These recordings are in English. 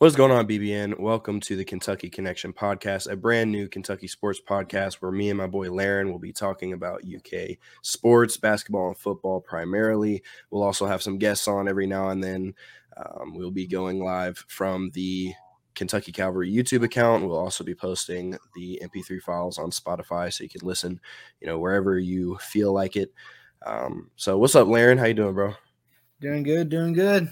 What's going on, BBN? Welcome to the Kentucky Connection podcast, a brand new Kentucky sports podcast where me and my boy Laren will be talking about UK sports, basketball, and football primarily. We'll also have some guests on every now and then. Um, we'll be going live from the Kentucky Cavalry YouTube account. We'll also be posting the MP3 files on Spotify so you can listen, you know, wherever you feel like it. Um, so, what's up, Laren? How you doing, bro? Doing good, doing good.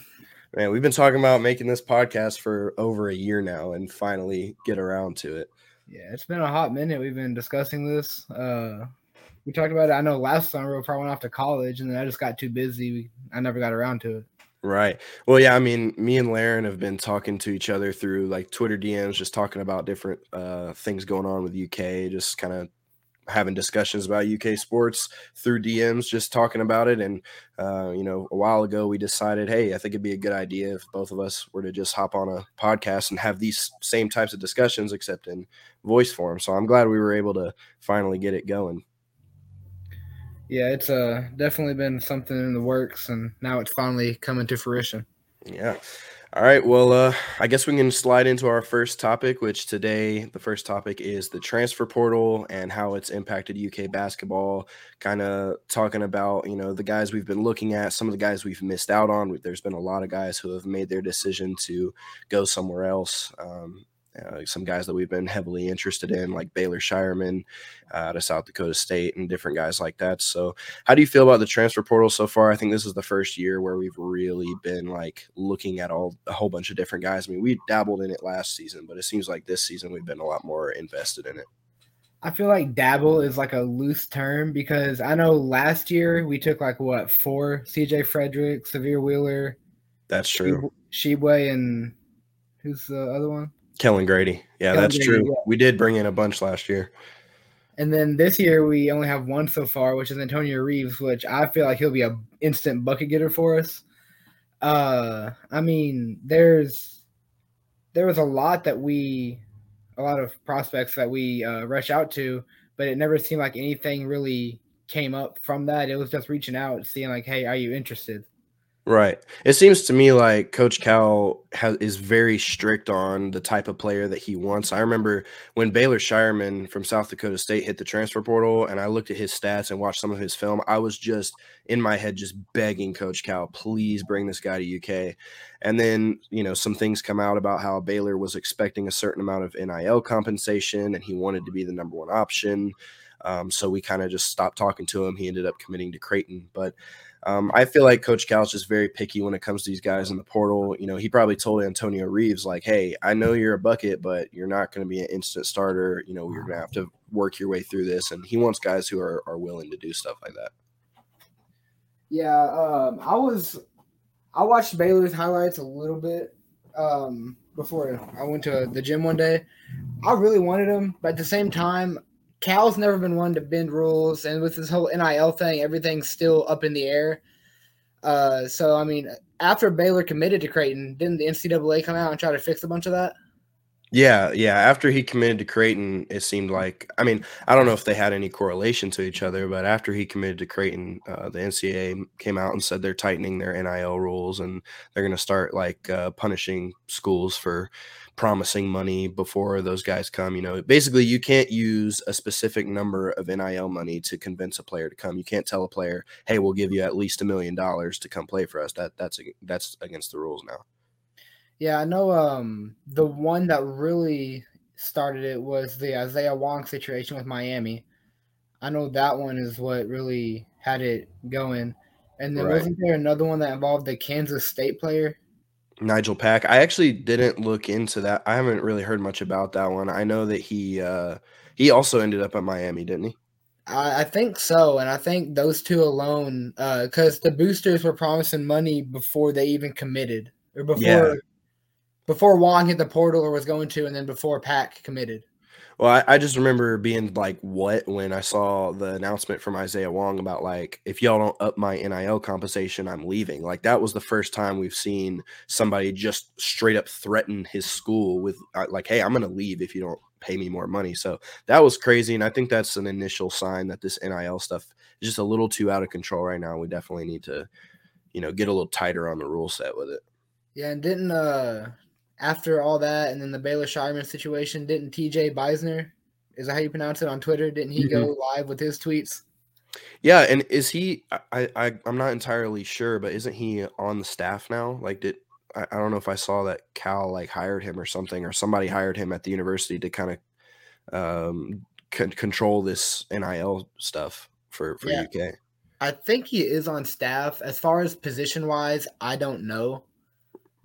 Man, we've been talking about making this podcast for over a year now and finally get around to it. Yeah, it's been a hot minute. We've been discussing this. Uh, we talked about it. I know last summer before I went off to college, and then I just got too busy. I never got around to it. Right. Well, yeah. I mean, me and Laren have been talking to each other through like Twitter DMs, just talking about different uh, things going on with UK, just kind of having discussions about UK sports through DMs, just talking about it. And, uh, you know, a while ago we decided, hey, I think it'd be a good idea if both of us were to just hop on a podcast and have these same types of discussions, except in voice form. So I'm glad we were able to finally get it going. Yeah, it's uh, definitely been something in the works, and now it's finally coming to fruition. Yeah. All right. Well, uh, I guess we can slide into our first topic, which today the first topic is the transfer portal and how it's impacted UK basketball. Kind of talking about you know the guys we've been looking at, some of the guys we've missed out on. There's been a lot of guys who have made their decision to go somewhere else. Um, uh, some guys that we've been heavily interested in, like Baylor Scheierman uh, out of South Dakota State, and different guys like that. So, how do you feel about the transfer portal so far? I think this is the first year where we've really been like looking at all a whole bunch of different guys. I mean, we dabbled in it last season, but it seems like this season we've been a lot more invested in it. I feel like dabble is like a loose term because I know last year we took like what four CJ Frederick, Sahvir Wheeler. That's true. Tshiebwe and who's the other one? Kellan Grady. Yeah, Kellan that's Grady, true. Yeah. We did bring in a bunch last year. And then this year we only have one so far, which is Antonio Reeves, which I feel like he'll be a instant bucket getter for us. Uh, I mean, there's there was a lot that we, a lot of prospects that we uh, rush out to, but it never seemed like anything really came up from that. It was just reaching out, seeing like, hey, are you interested? Right. It seems to me like Coach Cal has, is very strict on the type of player that he wants. I remember when Baylor Scheierman from South Dakota State hit the transfer portal, and I looked at his stats and watched some of his film. I was just in my head, just begging Coach Cal, please bring this guy to UK. And then, you know, some things come out about how Baylor was expecting a certain amount of NIL compensation and he wanted to be the number one option. Um, so we kind of just stopped talking to him. He ended up committing to Creighton. But um, I feel like Coach Cal is just very picky when it comes to these guys in the portal. You know, he probably told Antonio Reeves, like, hey, I know you're a bucket, but you're not going to be an instant starter. You know, you're going to have to work your way through this. And he wants guys who are, are willing to do stuff like that. Yeah. Um, I was, I watched Baylor's highlights a little bit um, before I went to the gym one day. I really wanted him, but at the same time, Cal's never been one to bend rules, and with this whole NIL thing, everything's still up in the air. Uh, so I mean, after Baylor committed to Creighton, didn't the NCAA come out and try to fix a bunch of that? Yeah, yeah. After he committed to Creighton, it seemed like I mean, I don't know if they had any correlation to each other, but after he committed to Creighton, uh, the NCAA came out and said they're tightening their NIL rules and they're going to start like uh, punishing schools for promising money before those guys come. You know, basically, you can't use a specific number of NIL money to convince a player to come. You can't tell a player, "Hey, we'll give you at least a million dollars to come play for us." That that's that's against the rules now. Yeah, I know. Um, the one that really started it was the Isaiah Wong situation with Miami. I know that one is what really had it going. And then right. wasn't there another one that involved the Kansas State player? Nigel Pack. I actually didn't look into that. I haven't really heard much about that one. I know that he uh he also ended up at Miami, didn't he? I, I think so, and I think those two alone, because uh, the boosters were promising money before they even committed, or before yeah. before Wong hit the portal or was going to, and then before Pack committed. Well, I, I, just remember being like, what when I saw the announcement from Isaiah Wong about like, if y'all don't up my NIL compensation, I'm leaving. Like, that was the first time we've seen somebody just straight up threaten his school with, uh, like, hey, I'm going to leave if you don't pay me more money. So that was crazy. And I think that's an initial sign that this NIL stuff is just a little too out of control right now. We definitely need to, you know, get a little tighter on the rule set with it. Yeah. And didn't, uh, after all that, and then the Baylor Scheierman situation, didn't TJ Beisner, is that how you pronounce it on Twitter? Didn't he mm-hmm. go live with his tweets? Yeah, and is he? I, I I'm not entirely sure, but isn't he on the staff now? Like, did I, I don't know if I saw that Cal like hired him or something, or somebody hired him at the university to kind of um, c- control this NIL stuff for for yeah. UK. I think he is on staff. As far as position wise, I don't know,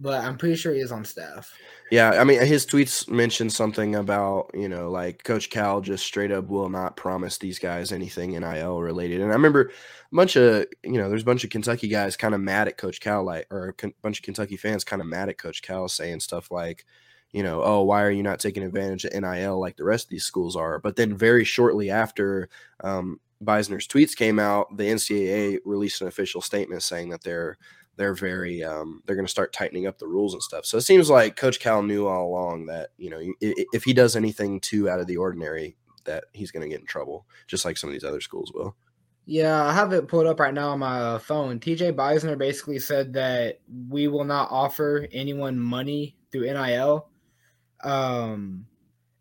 but I'm pretty sure he is on staff. Yeah, I mean, his tweets mentioned something about you know, like Coach Cal just straight up will not promise these guys anything NIL related. And I remember a bunch of you know, there's a bunch of Kentucky guys kind of mad at Coach Cal, like or a bunch of Kentucky fans kind of mad at Coach Cal, saying stuff like, you know, oh, why are you not taking advantage of NIL like the rest of these schools are? But then very shortly after um, Beisner's tweets came out, the NCAA released an official statement saying that they're they're very um, they're going to start tightening up the rules and stuff. So it seems like Coach Cal knew all along that you know if he does anything too out of the ordinary, that he's going to get in trouble, just like some of these other schools will. Yeah, I have it pulled up right now on my phone. TJ Beisner basically said that we will not offer anyone money through NIL. Um,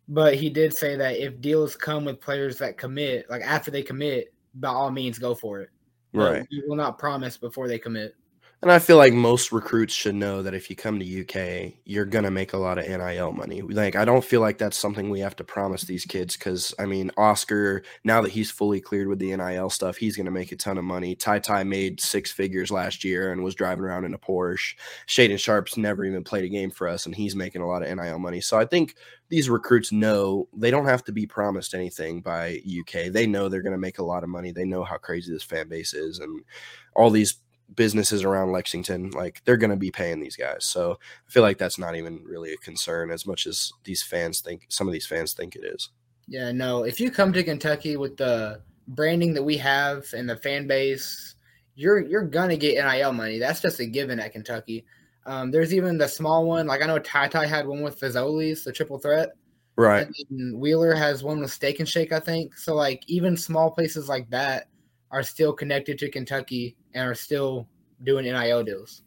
but he did say that if deals come with players that commit, like after they commit, by all means go for it. Right. We will not promise before they commit. And I feel like most recruits should know that if you come to UK, you're gonna make a lot of NIL money. Like I don't feel like that's something we have to promise these kids because I mean Oscar, now that he's fully cleared with the NIL stuff, he's gonna make a ton of money. Ty Ty made six figures last year and was driving around in a Porsche. Shaedon Sharpe's never even played a game for us, and he's making a lot of NIL money. So I think these recruits know they don't have to be promised anything by UK. They know they're gonna make a lot of money. They know how crazy this fan base is and all these businesses around Lexington, like they're going to be paying these guys. So I feel like that's not even really a concern as much as these fans think, some of these fans think it is. Yeah, no. If you come to Kentucky with the branding that we have and the fan base, you're you're gonna get NIL money. That's just a given at Kentucky. Um, there's even the small one, like I know Ty Ty had one with Fazoli's, the triple threat. Right. Wheeler has one with Steak and Shake, I think. So like even small places like that are still connected to Kentucky and are still doing NIL deals.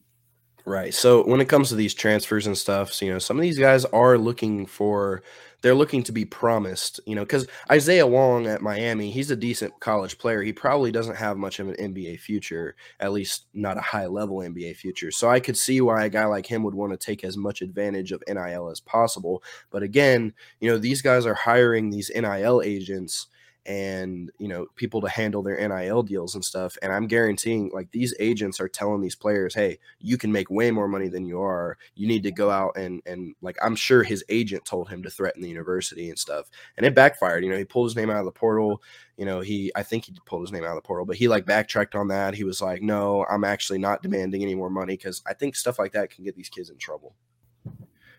Right. So when it comes to these transfers and stuff, so, you know, some of these guys are looking for they're looking to be promised, you know, because Isaiah Wong at Miami, he's a decent college player. He probably doesn't have much of an NBA future, at least not a high level NBA future. So I could see why a guy like him would want to take as much advantage of NIL as possible. But again, you know, these guys are hiring these NIL agents and you know people to handle their NIL deals and stuff. And I'm guaranteeing like these agents are telling these players, hey, you can make way more money than you are. You need to go out and and like I'm sure his agent told him to threaten the university and stuff, and it backfired. You know, he pulled his name out of the portal. You know, he I think he pulled his name out of the portal, but he like backtracked on that. He was like, no, I'm actually not demanding any more money because I think stuff like that can get these kids in trouble.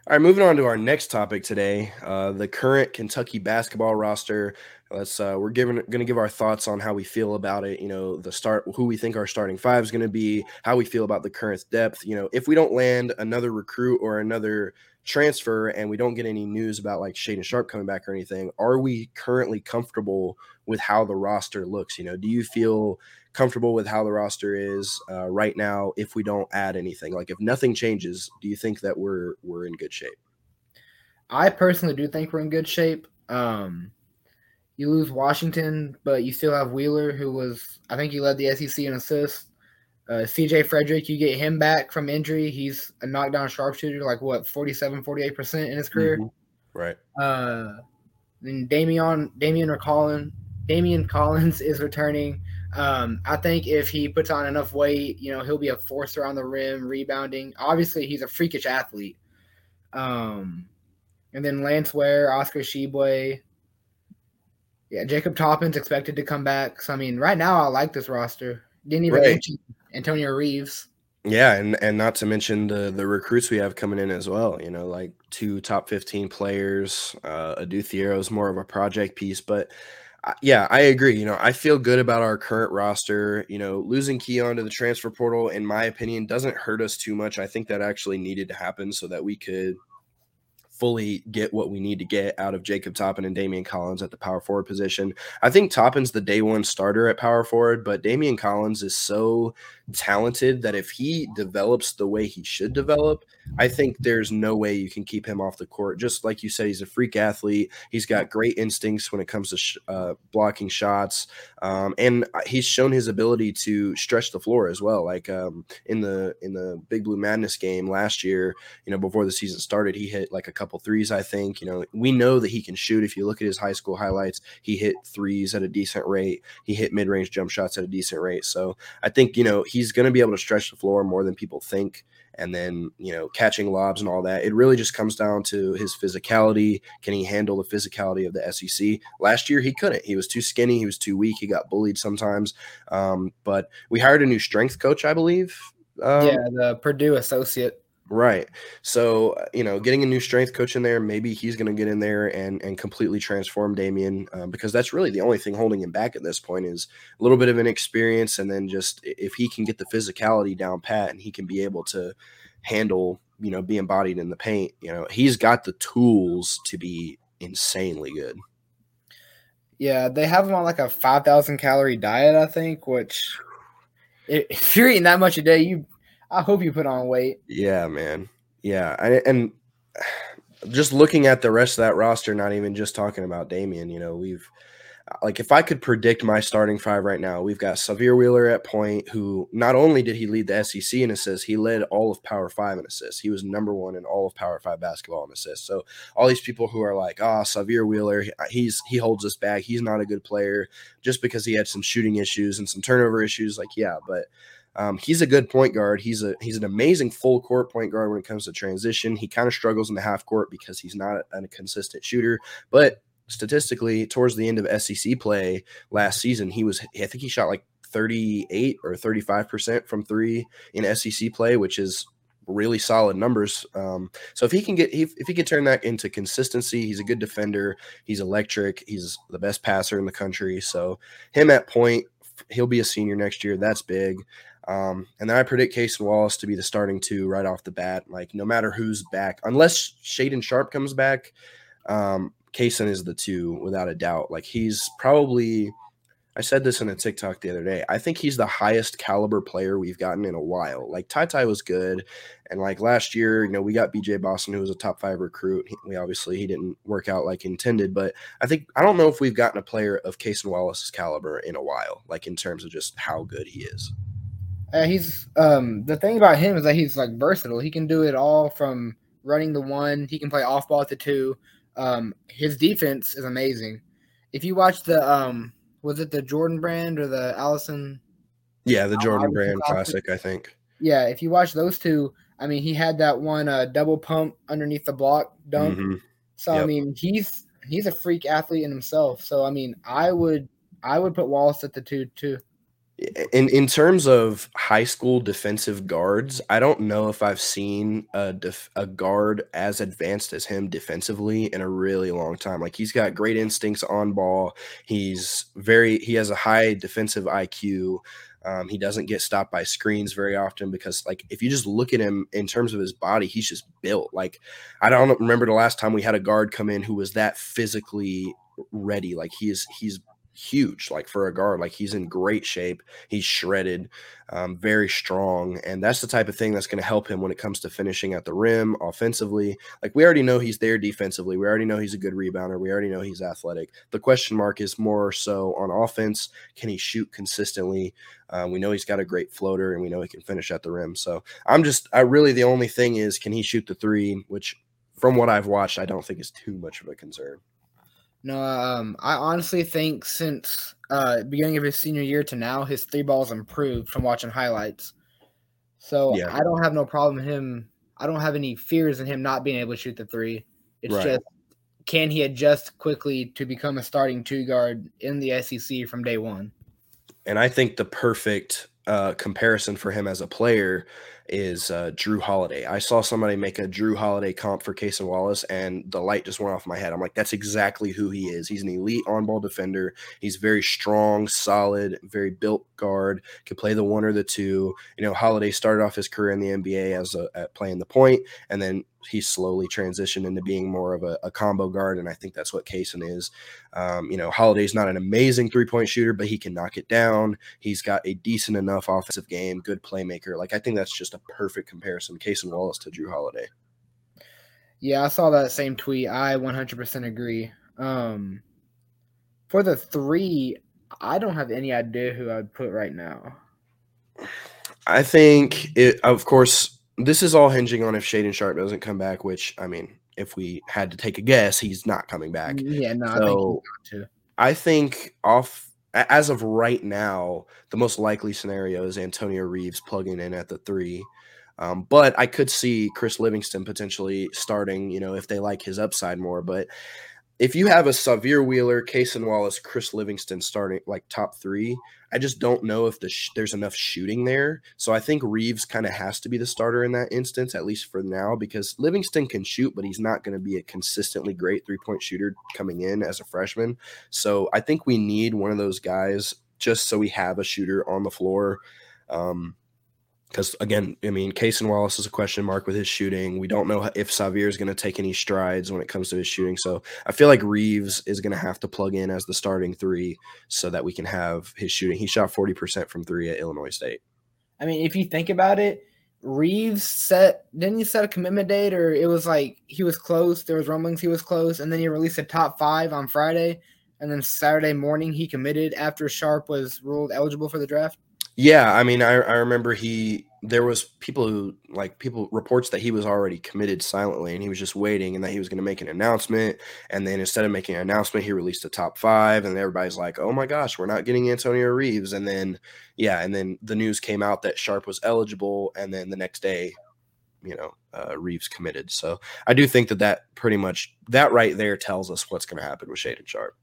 All right, moving on to our next topic today, uh, the current Kentucky basketball roster. Let's uh, we're giving going to give our thoughts on how we feel about it. You know, the start, who we think our starting five is going to be, how we feel about the current depth. You know, if we don't land another recruit or another transfer, and we don't get any news about like Shaedon Sharpe coming back or anything, are we currently comfortable with how the roster looks? You know, do you feel comfortable with how the roster is uh, right now if we don't add anything like if nothing changes do you think that we're we're in good shape i personally do think we're in good shape um you lose washington but you still have wheeler who was i think he led the sec in assists uh, cj frederick you get him back from injury he's a knockdown sharpshooter like what 47 48% in his career mm-hmm. right uh then Daimion Daimion or Colin Daimion Collins is returning um, I think if he puts on enough weight, you know, he'll be a force around the rim, rebounding. Obviously, he's a freakish athlete. Um, and then Lance Ware, Oscar Tshiebwe. Yeah, Jacob Toppin's expected to come back. So I mean, right now I like this roster. Didn't even right. mention Antonio Reeves. Yeah, and and not to mention the the recruits we have coming in as well. You know, like two top fifteen players. Uh, Adou Thiero is more of a project piece, but yeah, I agree. You know, I feel good about our current roster. You know, losing Keion to the transfer portal, in my opinion, doesn't hurt us too much. I think that actually needed to happen so that we could fully get what we need to get out of Jacob Toppin and Daimion Collins at the power forward position. I think Toppin's the day one starter at power forward, but Daimion Collins is so talented that if he develops the way he should develop, I think there's no way you can keep him off the court. Just like you said, he's a freak athlete. He's got great instincts when it comes to sh- uh, blocking shots, um, and he's shown his ability to stretch the floor as well. Like um, in the in the Big Blue Madness game last year, you know, before the season started, he hit like a couple threes. I think you know we know that he can shoot. If you look at his high school highlights, he hit threes at a decent rate. He hit mid range jump shots at a decent rate. So I think you know he's going to be able to stretch the floor more than people think and then you know catching lobs and all that. It really just comes down to his physicality. Can he handle the physicality of the SEC? Last year he couldn't. He was too skinny. He was too weak. He got bullied sometimes. Um, but we hired a new strength coach, I believe. Um, yeah, the Purdue associate. Right. So, uh, you know, getting a new strength coach in there, maybe he's going to get in there and and completely transform Daimion uh, because that's really the only thing holding him back at this point is a little bit of inexperience and then just if he can get the physicality down pat and he can be able to handle, you know, being bodied in the paint, you know, he's got the tools to be insanely good. Yeah, they have him on like a 5,000 calorie diet, I think, which if you're eating that much a day, you I hope you put on weight. Yeah, man. Yeah, I, and just looking at the rest of that roster, not even just talking about Daimion. You know, we've like if I could predict my starting five right now, we've got Sahvir Wheeler at point, who not only did he lead the SEC in assists, he led all of Power Five in assists. He was number one in all of Power Five basketball in assists. So all these people who are like, ah, oh, Sahvir Wheeler, he's he holds us back. He's not a good player just because he had some shooting issues and some turnover issues. Like, yeah, but um, he's a good point guard. He's a he's an amazing full court point guard when it comes to transition. He kind of struggles in the half court because he's not a, a consistent shooter, but statistically, towards the end of SEC play last season, he was I think he shot like 38 or 35 percent from three in SEC play, which is really solid numbers. Um, so if he can get if, if he can turn that into consistency, he's a good defender. He's electric. He's the best passer in the country. So him at point, he'll be a senior next year. That's big. Um, and then I predict Cason Wallace to be the starting two right off the bat. Like no matter who's back, unless Shaedon Sharpe comes back, um, Cason is the two without a doubt. Like he's probably, I said this in a TikTok the other day. I think he's the highest caliber player we've gotten in a while. Like Ty Ty was good, and like last year, you know, we got BJ Boston, who was a top five recruit. He, we obviously he didn't work out like intended, but I think I don't know if we've gotten a player of Cason Wallace's caliber in a while, like in terms of just how good he is. Uh, he's um the thing about him is that he's like versatile. He can do it all from running the one. He can play off ball at the two. Um, his defense is amazing. If you watch the um, was it the Jordan Brand or the Allison? Yeah, the Jordan Brand Classic, I think. Yeah, if you watch those two, I mean, he had that one uh, double pump underneath the block dunk. Mm-hmm. So yep. I mean, he's he's a freak athlete in himself. So I mean, I would I would put Wallace at the two too in in terms of high school defensive guards, I don't know if I've seen a def, a guard as advanced as him defensively in a really long time. Like he's got great instincts on ball. He's very he has a high defensive IQ. Um, he doesn't get stopped by screens very often because, like, if you just look at him in terms of his body, he's just built. Like, I don't remember the last time we had a guard come in who was that physically ready. Like, he is he's huge like for a guard like he's in great shape he's shredded um, very strong and that's the type of thing that's going to help him when it comes to finishing at the rim offensively like we already know he's there defensively we already know he's a good rebounder we already know he's athletic the question mark is more so on offense can he shoot consistently um, we know he's got a great floater and we know he can finish at the rim so i'm just i really the only thing is can he shoot the three which from what i've watched i don't think is too much of a concern no, um, I honestly think since uh, beginning of his senior year to now, his three balls improved from watching highlights. So yeah. I don't have no problem him. I don't have any fears in him not being able to shoot the three. It's right. just can he adjust quickly to become a starting two guard in the SEC from day one? And I think the perfect uh, comparison for him as a player is uh, Jrue Holiday. I saw somebody make a Jrue Holiday comp for Cason Wallace, and the light just went off my head. I'm like, that's exactly who he is. He's an elite on ball defender. He's very strong, solid, very built guard. Could play the one or the two. You know, Holiday started off his career in the NBA as a, at playing the point, and then he slowly transitioned into being more of a, a combo guard, and I think that's what Cason is. Um, you know, Holiday's not an amazing three point shooter, but he can knock it down. He's got a decent enough offensive game, good playmaker. Like I think that's just a perfect comparison. Cason Wallace to Jrue Holiday. Yeah, I saw that same tweet. I 100% agree. Um, for the three, I don't have any idea who I'd put right now. I think it. Of course, this is all hinging on if Shaedon Sharpe doesn't come back. Which I mean, if we had to take a guess, he's not coming back. Yeah, no, So, I think I think off as of right now, the most likely scenario is Antonio Reeves plugging in at the three. Um, but I could see Chris Livingston potentially starting, you know, if they like his upside more. But if you have a Xavier Wheeler, Cason Wallace, Chris Livingston starting like top three, I just don't know if the sh- there's enough shooting there. So I think Reeves kind of has to be the starter in that instance, at least for now, because Livingston can shoot, but he's not going to be a consistently great three point shooter coming in as a freshman. So I think we need one of those guys just so we have a shooter on the floor. Um, because again, I mean, Cason Wallace is a question mark with his shooting. We don't know if Xavier is going to take any strides when it comes to his shooting. So I feel like Reeves is going to have to plug in as the starting three so that we can have his shooting. He shot 40% from three at Illinois State. I mean, if you think about it, Reeves set didn't he set a commitment date or it was like he was close. There was rumblings he was close, and then he released a top five on Friday, and then Saturday morning he committed after Sharpe was ruled eligible for the draft. Yeah, I mean, I, I remember he there was people who like people reports that he was already committed silently and he was just waiting and that he was going to make an announcement and then instead of making an announcement he released the top five and everybody's like oh my gosh we're not getting antonio reeves. And then yeah and then the news came out that Sharpe was eligible and then the next day you know uh, reeves committed. So i do think that that pretty much that right there tells us what's going to happen with Shaedon Sharpe.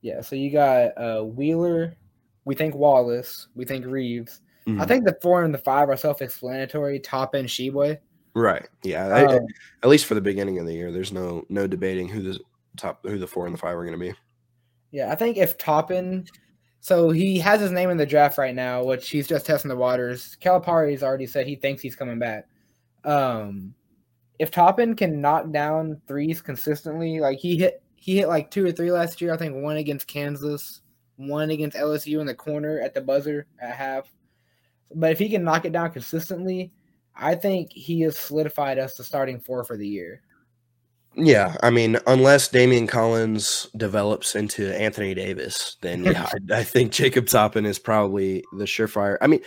Yeah, so you got uh, Wheeler, we think Wallace, we think Reeves. I Mhm. think the four and the five are self-explanatory. Top and Tshiebwe. right yeah I- Um, at least for the beginning of the year there's no no debating who the top who the four and the five are going to be Yeah, I think if Toppin, so he has his name in the draft right now, which he's just testing the waters. Calipari's already said he thinks he's coming back. Um, if Toppin can knock down threes consistently, like he hit, he hit like two or three last year. I think one against Kansas, one against LSU in the corner at the buzzer at half. But if he can knock it down consistently, I think he has solidified us the starting four for the year. Yeah, I mean, unless Daimion Collins develops into Anthony Davis, then yeah, I, I think Jacob Toppin is probably the surefire. I mean,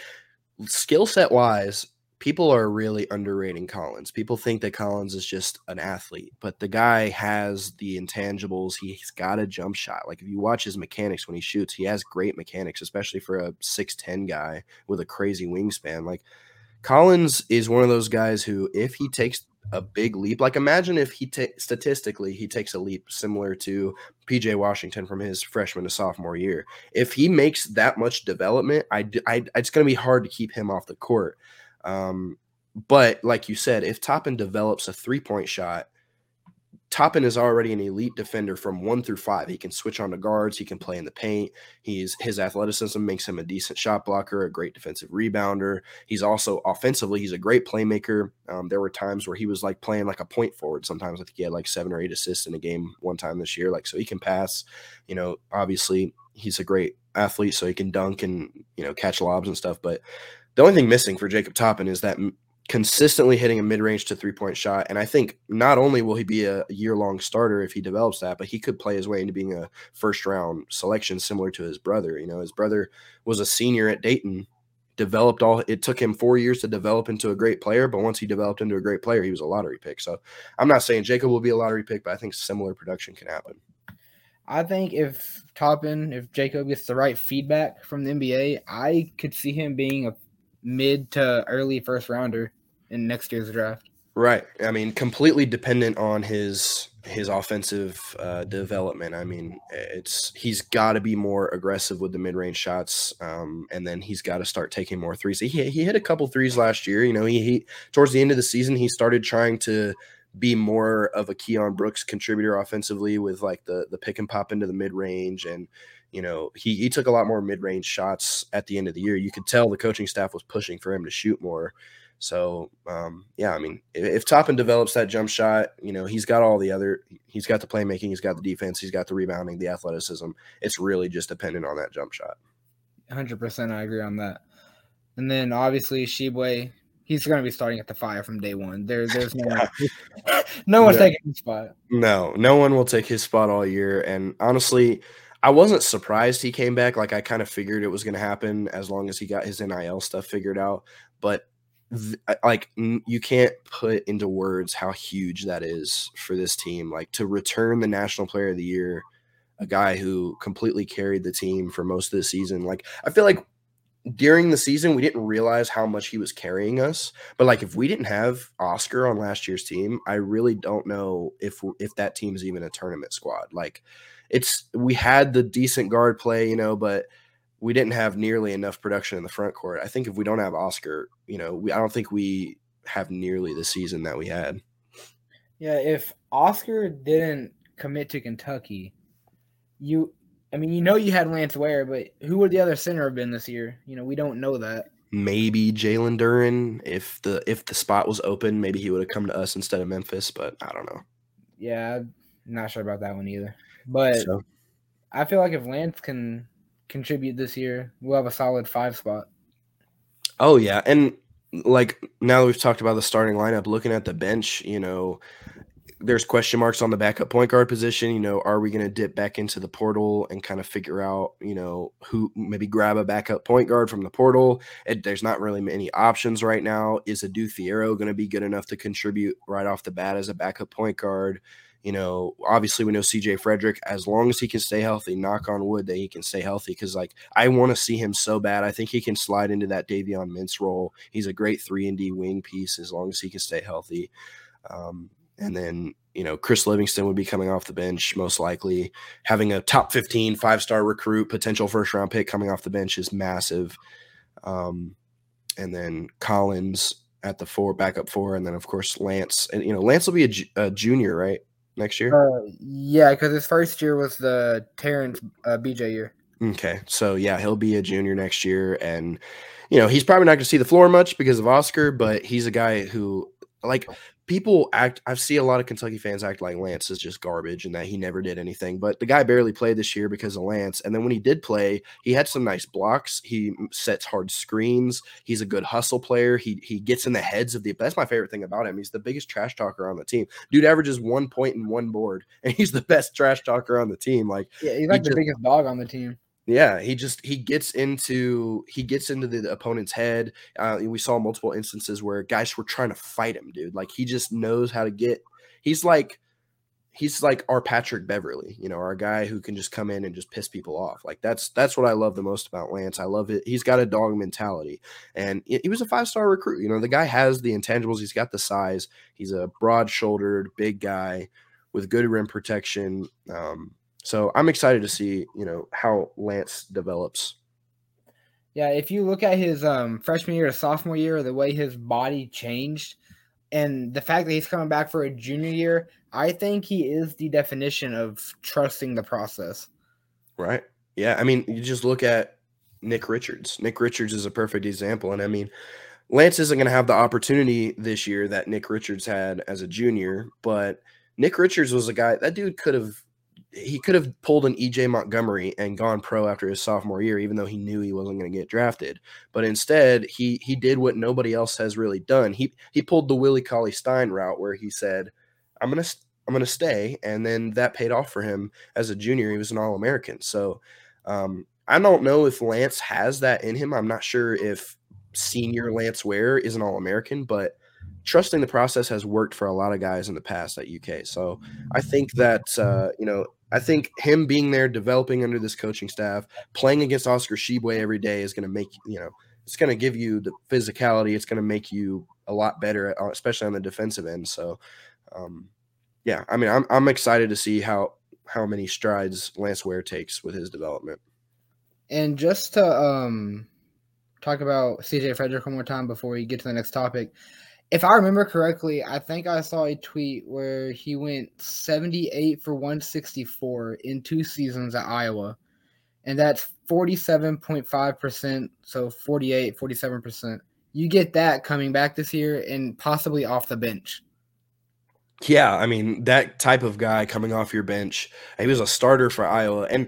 skill set wise, people are really underrating Collins. People think that Collins is just an athlete, but the guy has the intangibles. He's got a jump shot. Like if you watch his mechanics when he shoots, he has great mechanics, especially for a 6'10 guy with a crazy wingspan. Like Collins is one of those guys who, if he takes a big leap, like imagine if he ta- statistically he takes a leap similar to PJ Washington from his freshman to sophomore year. If he makes that much development, I it's going to be hard to keep him off the court. Um, but like you said, if Toppin develops a three point shot, Toppin is already an elite defender from one through five. He can switch on to guards. He can play in the paint. He's his athleticism makes him a decent shot blocker, a great defensive rebounder. He's also offensively, he's a great playmaker. Um, there were times where he was like playing like a point forward. Sometimes I think he had like seven or eight assists in a game one time this year. Like so, he can pass. You know, obviously he's a great athlete, so he can dunk and you know catch lobs and stuff. But the only thing missing for Jacob Toppin is that consistently hitting a mid-range to three-point shot and i think not only will he be a year-long starter if he develops that but he could play his way into being a first-round selection similar to his brother you know? His brother was a senior at dayton developed all it took him four years to develop into a great player but once he developed into a great player he was a lottery pick so i'm not saying jacob will be a lottery pick but i think similar production can happen. I think if Toppin, if Jacob gets the right feedback from the NBA, I could see him being a mid to early first rounder in next year's draft. Right. I mean, completely dependent on his his offensive uh, development. I mean, it's he's got to be more aggressive with the mid range shots, um, and then he's got to start taking more threes. He he hit a couple threes last year. You know, he, he towards the end of the season he started trying to be more of a Keion Brooks contributor offensively with like the the pick and pop into the mid range and you know he he took a lot more mid range shots at the end of the year. You could tell the coaching staff was pushing for him to shoot more. So um, yeah, I mean, if, if Toppin develops that jump shot, you know, he's got all the other. He's got the playmaking, he's got the defense, he's got the rebounding, the athleticism. It's really just dependent on that jump shot. 100% I agree on that. And then obviously Tshiebwe, he's going to be starting at the five from day one. There, there's no one, no one's taking his spot. No, no one will take his spot all year. And honestly, I wasn't surprised he came back. Like I kind of figured it was going to happen as long as he got his NIL stuff figured out. But th- like you can't put into words how huge that is for this team. Like to return the National Player of the Year, a guy who completely carried the team for most of the season. Like I feel like during the season we didn't realize how much he was carrying us but like if we didn't have oscar on last year's team i really don't know if if that team is even a tournament squad like it's we had the decent guard play you know but we didn't have nearly enough production in the front court i think if we don't have oscar you know we i don't think we have nearly the season that we had yeah if oscar didn't commit to kentucky you I mean, you know, you had Lance Ware, but who would the other center have been this year? You know, we don't know that. Maybe Jalen Duren, if the if the spot was open, maybe he would have come to us instead of Memphis. But I don't know. Yeah, I'm not sure about that one either. But so. I feel like if Lance can contribute this year, we'll have a solid five spot. Oh yeah, and like now that we've talked about the starting lineup, looking at the bench, you know, there's question marks on the backup point guard position. You know, are we going to dip back into the portal and kind of figure out, you know, who maybe grab a backup point guard from the portal? It, there's not really many options right now. Is Adou Thiero going to be good enough to contribute right off the bat as a backup point guard? You know, obviously we know CJ Frederick, as long as he can stay healthy, knock on wood that he can stay healthy. Cause like I want to see him so bad. I think he can slide into that Davion Mintz role. He's a great three and D wing piece as long as he can stay healthy. Um, and then you know Chris Livingston would be coming off the bench most likely. Having a top 15 five star recruit, potential first round pick coming off the bench is massive. Um, and then Collins at the four, backup four, and then of course Lance. And you know Lance will be a, a junior, right, next year? Uh, yeah, because his first year was the Terrence uh, BJ year. Okay, so yeah, he'll be a junior next year, and you know he's probably not going to see the floor much because of Oscar, but he's a guy who like people act i see a lot of kentucky fans act like lance is just garbage and that he never did anything but the guy barely played this year because of lance and then when he did play he had some nice blocks he sets hard screens he's a good hustle player he he gets in the heads of the that's my favorite thing about him he's the biggest trash talker on the team. Dude averages one point and one board and he's the best trash talker on the team like yeah he's like he the just, biggest dog on the team yeah, he just he gets into he gets into the opponent's head. Uh, we saw multiple instances where guys were trying to fight him, dude. Like he just knows how to get. He's like he's like our Patrick Beverley, you know, our guy who can just come in and just piss people off. Like that's that's what I love the most about Lance. I love it. He's got a dog mentality, and he was a five star recruit. You know, the guy has the intangibles. He's got the size. He's a broad shouldered, big guy with good rim protection. Um, so I'm excited to see, you know, how Lance develops. Yeah, if you look at his um, freshman year to sophomore year, the way his body changed, and the fact that he's coming back for a junior year, I think he is the definition of trusting the process. Right. Yeah. I mean, you just look at Nick Richards. Nick Richards is a perfect example. And I mean, Lance isn't going to have the opportunity this year that Nick Richards had as a junior, but Nick Richards was a guy that dude could have he could have pulled an EJ Montgomery and gone pro after his sophomore year, even though he knew he wasn't going to get drafted. But instead, he he did what nobody else has really done. He he pulled the Willie Cauley Stein route, where he said, "I'm gonna I'm gonna stay," and then that paid off for him as a junior. He was an All American. So um, I don't know if Lance has that in him. I'm not sure if senior Lance Ware is an All American, but trusting the process has worked for a lot of guys in the past at UK. So I think that uh, you know I think him being there, developing under this coaching staff, playing against Oscar Tshiebwe every day is going to make you know it's going to give you the physicality. It's going to make you a lot better, uh, especially on the defensive end. So, um, yeah, I mean, I'm I'm excited to see how how many strides Lance Ware takes with his development. And just to um, talk about CJ Frederick one more time before we get to the next topic, if I remember correctly, I think I saw a tweet where he went 78 for 164 in two seasons at Iowa. And that's 47.5%. So 48, 47%. You get that coming back this year and possibly off the bench. Yeah, I mean, that type of guy coming off your bench, he was a starter for Iowa. And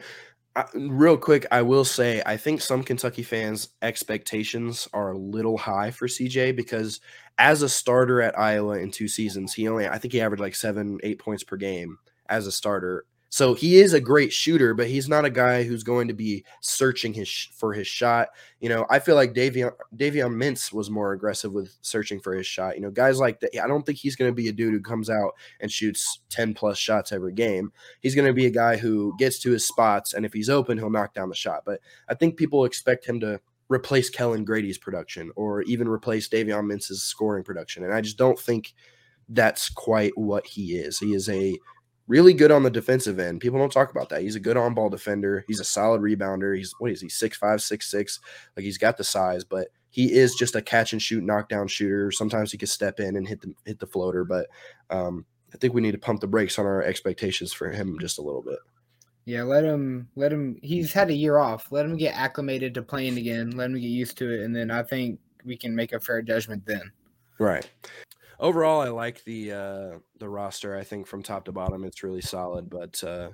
Real quick, I will say I think some Kentucky fans' expectations are a little high for CJ because as a starter at Iowa in two seasons, he only I think he averaged like seven, eight points per game as a starter. So he is a great shooter, but he's not a guy who's going to be searching his for his shot. You know, I feel like Davion Davion Mintz was more aggressive with searching for his shot. You know, guys like that. I don't think he's going to be a dude who comes out and shoots ten plus shots every game. He's going to be a guy who gets to his spots, and if he's open, he'll knock down the shot. But I think people expect him to replace Kellan Grady's production or even replace Davion Mintz's scoring production, and I just don't think that's quite what he is. He is a really good on the defensive end. People don't talk about that. He's a good on ball defender. He's a solid rebounder. He's what is he, six five, six six. Like he's got the size, but he is just a catch and shoot knockdown shooter. Sometimes he can step in and hit the hit the floater, but um, I think we need to pump the brakes on our expectations for him just a little bit. Yeah, let him let him he's had a year off. Let him get acclimated to playing again. Let him get used to it and then I think we can make a fair judgment then. Right overall, I like the uh, the roster. I think from top to bottom, it's really solid. But uh,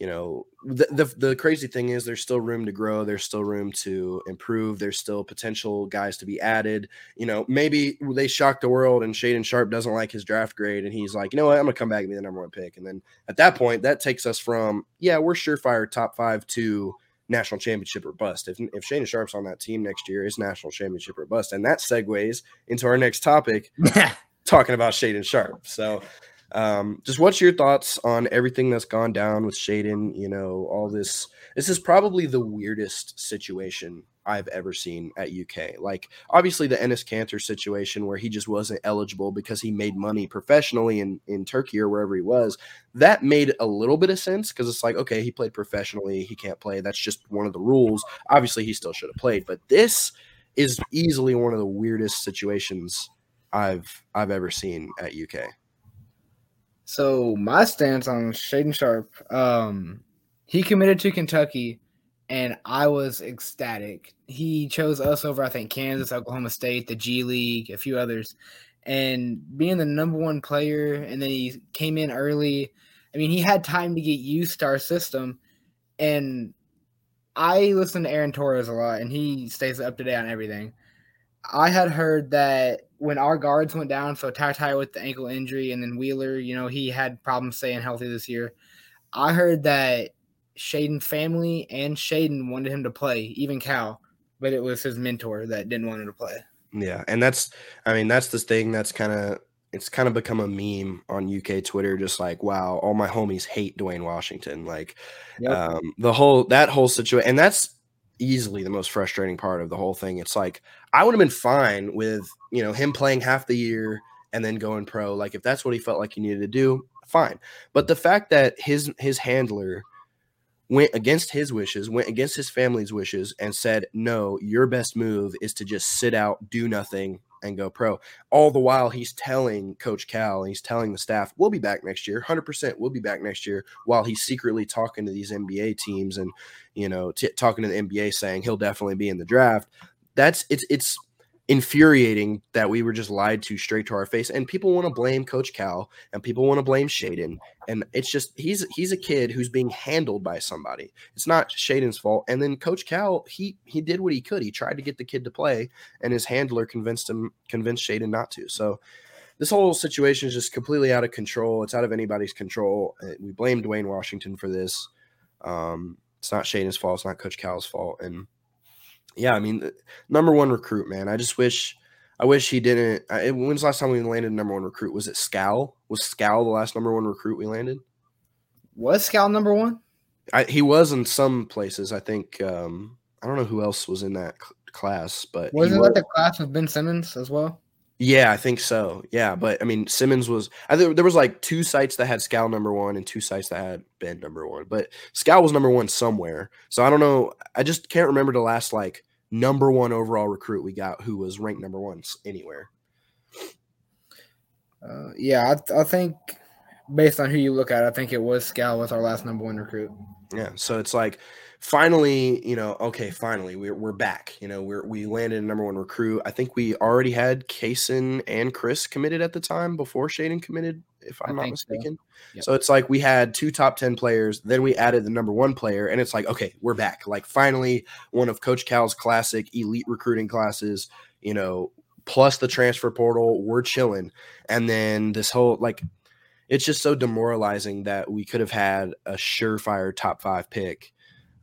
you know, the, the, the crazy thing is, there's still room to grow. There's still room to improve. There's still potential guys to be added. You know, maybe they shock the world, and Shaedon Sharpe doesn't like his draft grade, and he's like, you know what, I'm gonna come back and be the number one pick. And then at that point, that takes us from yeah, we're surefire top five to national championship or bust. If if Shaedon Sharpe's on that team next year, it's national championship or bust. And that segues into our next topic, talking about Shaedon Sharpe. So um, just what's your thoughts on everything that's gone down with Shaedon? You know, all this. This is probably the weirdest situation I've ever seen at UK. Like, obviously, the Enes Kanter situation where he just wasn't eligible because he made money professionally in, in Turkey or wherever he was. That made a little bit of sense because it's like, okay, he played professionally. He can't play. That's just one of the rules. Obviously, he still should have played. But this is easily one of the weirdest situations I've I've ever seen at UK. So my stance on Shaedon Sharpe, um, he committed to Kentucky, and I was ecstatic. He chose us over, I think, Kansas, Oklahoma State, the G League, a few others, and being the number one player, and then he came in early. I mean, he had time to get used to our system, and I listen to Aaron Torres a lot, and he stays up to date on everything. I had heard that when our guards went down, so TyTy with the ankle injury, and then Wheeler, you know, he had problems staying healthy this year. I heard that Shaedon family and Shaedon wanted him to play, even Cal, but it was his mentor that didn't want him to play. Yeah, and that's, I mean, that's the thing that's kind of it's kind of become a meme on UK Twitter, just like, wow, all my homies hate Dwayne Washington. Like, yep. um, the whole that whole situation, and that's easily the most frustrating part of the whole thing. It's like I would have been fine with you know him playing half the year and then going pro. Like if that's what he felt like he needed to do, fine. But the fact that his his handler went against his wishes, went against his family's wishes, and said, "No, your best move is to just sit out, do nothing, and go pro. All the while, he's telling Coach Cal and he's telling the staff, we'll be back next year, 100% we'll be back next year, while he's secretly talking to these NBA teams and, you know, t- talking to the NBA saying he'll definitely be in the draft. That's it's, it's, infuriating that we were just lied to straight to our face. And people want to blame Coach Cal and people want to blame Shaedon. And it's just he's he's a kid who's being handled by somebody. It's not Shaedon's fault. And then Coach Cal, he he did what he could. He tried to get the kid to play, and his handler convinced him convinced Shaedon not to. So this whole situation is just completely out of control. It's out of anybody's control. Uh, we blame Dwayne Washington for this. Um, it's not Shaedon's fault. It's not Coach Cal's fault. And yeah, I mean, number one recruit, man. I just wish, I wish he didn't. I, when's the last time we landed number one recruit? Was it Skal? Was Skal the last number one recruit we landed? Was Skal number one? I, he was in some places. I think. Um, I don't know who else was in that cl- class, but wasn't was. that the class of Ben Simmons as well? Yeah, I think so. Yeah, but I mean, Simmons was. I think there was like two sites that had Skal number one and two sites that had Ben number one, but Skal was number one somewhere. So I don't know. I just can't remember the last like number one overall recruit we got who was ranked number one anywhere. Uh, yeah, I, I think based on who you look at, I think it was Skal was our last number one recruit. Yeah, so it's like finally, you know, okay, finally we're we're back. You know, we're we landed a number one recruit. I think we already had Cason and Chris committed at the time before Shaedon committed if I'm I not think so. mistaken. Yep. So it's like we had two top 10 players, then we added the number one player, and it's like, okay, we're back. Like finally, one of Coach Cal's classic elite recruiting classes, you know, plus the transfer portal, we're chilling. And then this whole like it's just so demoralizing that we could have had a surefire top five pick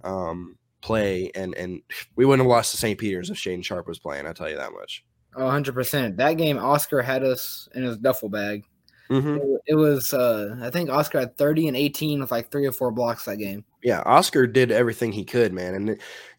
um play and and we wouldn't have lost to St. Peter's if Shaedon Sharpe was playing, I tell you that much. Oh, 100%. That game, Oscar had us in his duffel bag. Mm-hmm. It, it was, uh, I think Oscar had 30 and 18 with like three or four blocks that game. Yeah, Oscar did everything he could, man. And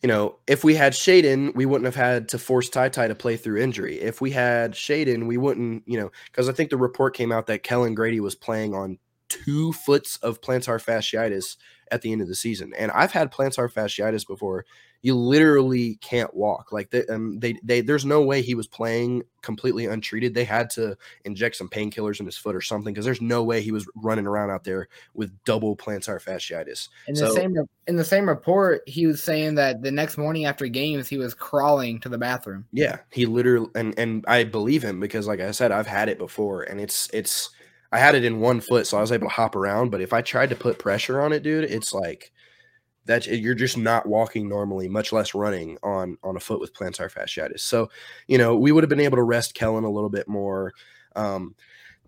you know, if we had Shaedon, we wouldn't have had to force Ty Ty to play through injury. If we had Shaedon, we wouldn't, you know, because I think the report came out that Kellan Grady was playing on two foots of plantar fasciitis at the end of the season. And I've had plantar fasciitis before. You literally can't walk. Like they, um, they, they, there's no way he was playing completely untreated. They had to inject some painkillers in his foot or something because there's no way he was running around out there with double plantar fasciitis. In the So- same in the same report, he was saying that the next morning after games, he was crawling to the bathroom. Yeah, he literally and and I believe him because like I said, I've had it before and it's it's I had it in one foot, so I was able to hop around. But if I tried to put pressure on it, dude, it's like that you're just not walking normally, much less running on on a foot with plantar fasciitis. So, you know, we would have been able to rest Kellan a little bit more. Um,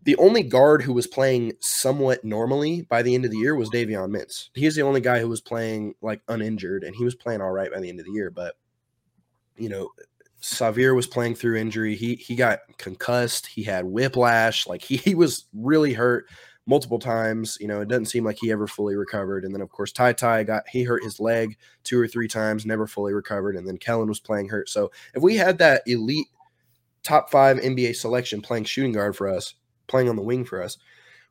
the only guard who was playing somewhat normally by the end of the year was Davion Mintz. He's the only guy who was playing like uninjured, and he was playing all right by the end of the year. But you know, Sahvir was playing through injury. He he got concussed. He had whiplash. Like he, he was really hurt multiple times. You know, it doesn't seem like he ever fully recovered. And then of course Ty Ty got he hurt his leg two or three times, never fully recovered. And then Kellan was playing hurt. So if we had that elite top five NBA selection playing shooting guard for us, playing on the wing for us,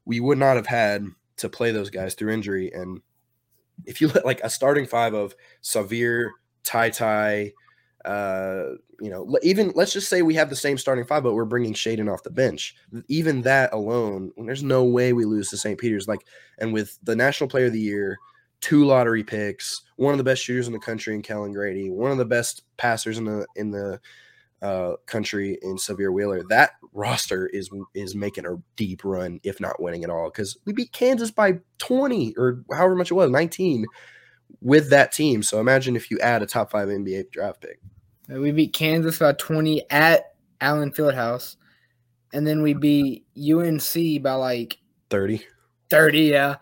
we would not have had to play those guys through injury. And if you let like a starting five of Sahvir, Ty Ty, uh, you know, even let's just say we have the same starting five, but we're bringing Shaedon off the bench. Even that alone, there's no way we lose to St. Peter's. Like, and with the National Player of the Year, two lottery picks, one of the best shooters in the country in Kellan Grady, one of the best passers in the in the uh, country in Sahvir Wheeler. That roster is is making a deep run, if not winning at all, because we beat Kansas by 20 or however much it was, 19 with that team. So imagine if you add a top five NBA draft pick. Uh, We beat Kansas by 20 at Allen Fieldhouse, and then we beat UNC by like 30. 30. Yeah.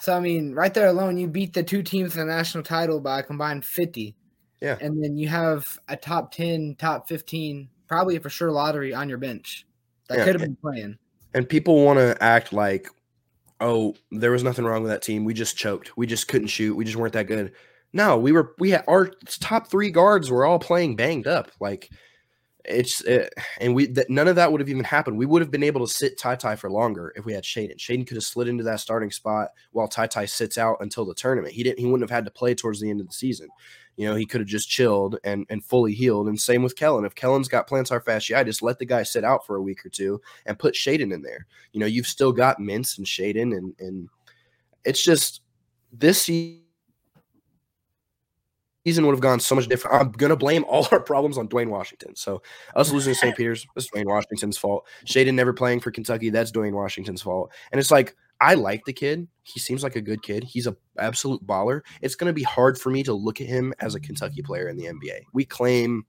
So I mean, right there alone, you beat the two teams in the national title by a combined 50. Yeah. And then you have a top 10, top 15, probably for sure lottery on your bench that Yeah, could have been playing. And people want to act like, oh, there was nothing wrong with that team. We just choked. We just couldn't shoot. We just weren't that good. No, we were. We had our top three guards were all playing banged up. Like it's it, and we that none of that would have even happened. We would have been able to sit Ty Ty for longer if we had Shaedon. Shaedon could have slid into that starting spot while Ty Ty sits out until the tournament. He didn't. He wouldn't have had to play towards the end of the season. You know, he could have just chilled and and fully healed. And same with Kellan. If Kellan's got plantar fasciitis, let the guy sit out for a week or two and put Shaedon in there. You know, you've still got Mintz and Shaedon, and and it's just this season season would have gone so much different. I'm gonna blame all our problems on Dwayne Washington. So us losing to St. Peter's, that's Dwayne Washington's fault. Shaedon never playing for Kentucky, that's Dwayne Washington's fault. And it's like I like the kid. He seems like a good kid. He's a absolute baller. It's gonna be hard for me to look at him as a Kentucky player in the NBA. We claim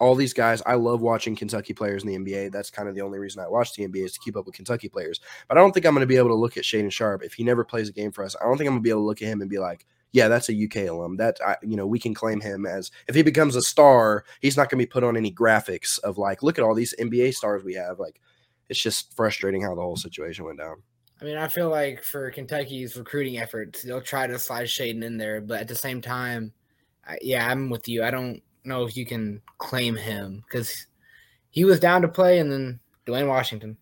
all these guys. I love watching Kentucky players in the NBA. That's kind of the only reason I watch the NBA is to keep up with Kentucky players. But I don't think I'm going to be able to look at Shaedon Sharpe if he never plays a game for us. I don't think I'm going to be able to look at him and be like, yeah, that's a UK alum. That I, you know, we can claim him as if he becomes a star, he's not going to be put on any graphics of like, look at all these NBA stars we have. Like, it's just frustrating how the whole situation went down. I mean, I feel like for Kentucky's recruiting efforts, they'll try to slide Shaedon in there, but at the same time, I, yeah, I'm with you. I don't know if you can claim him because he was down to play, and then Dwayne Washington.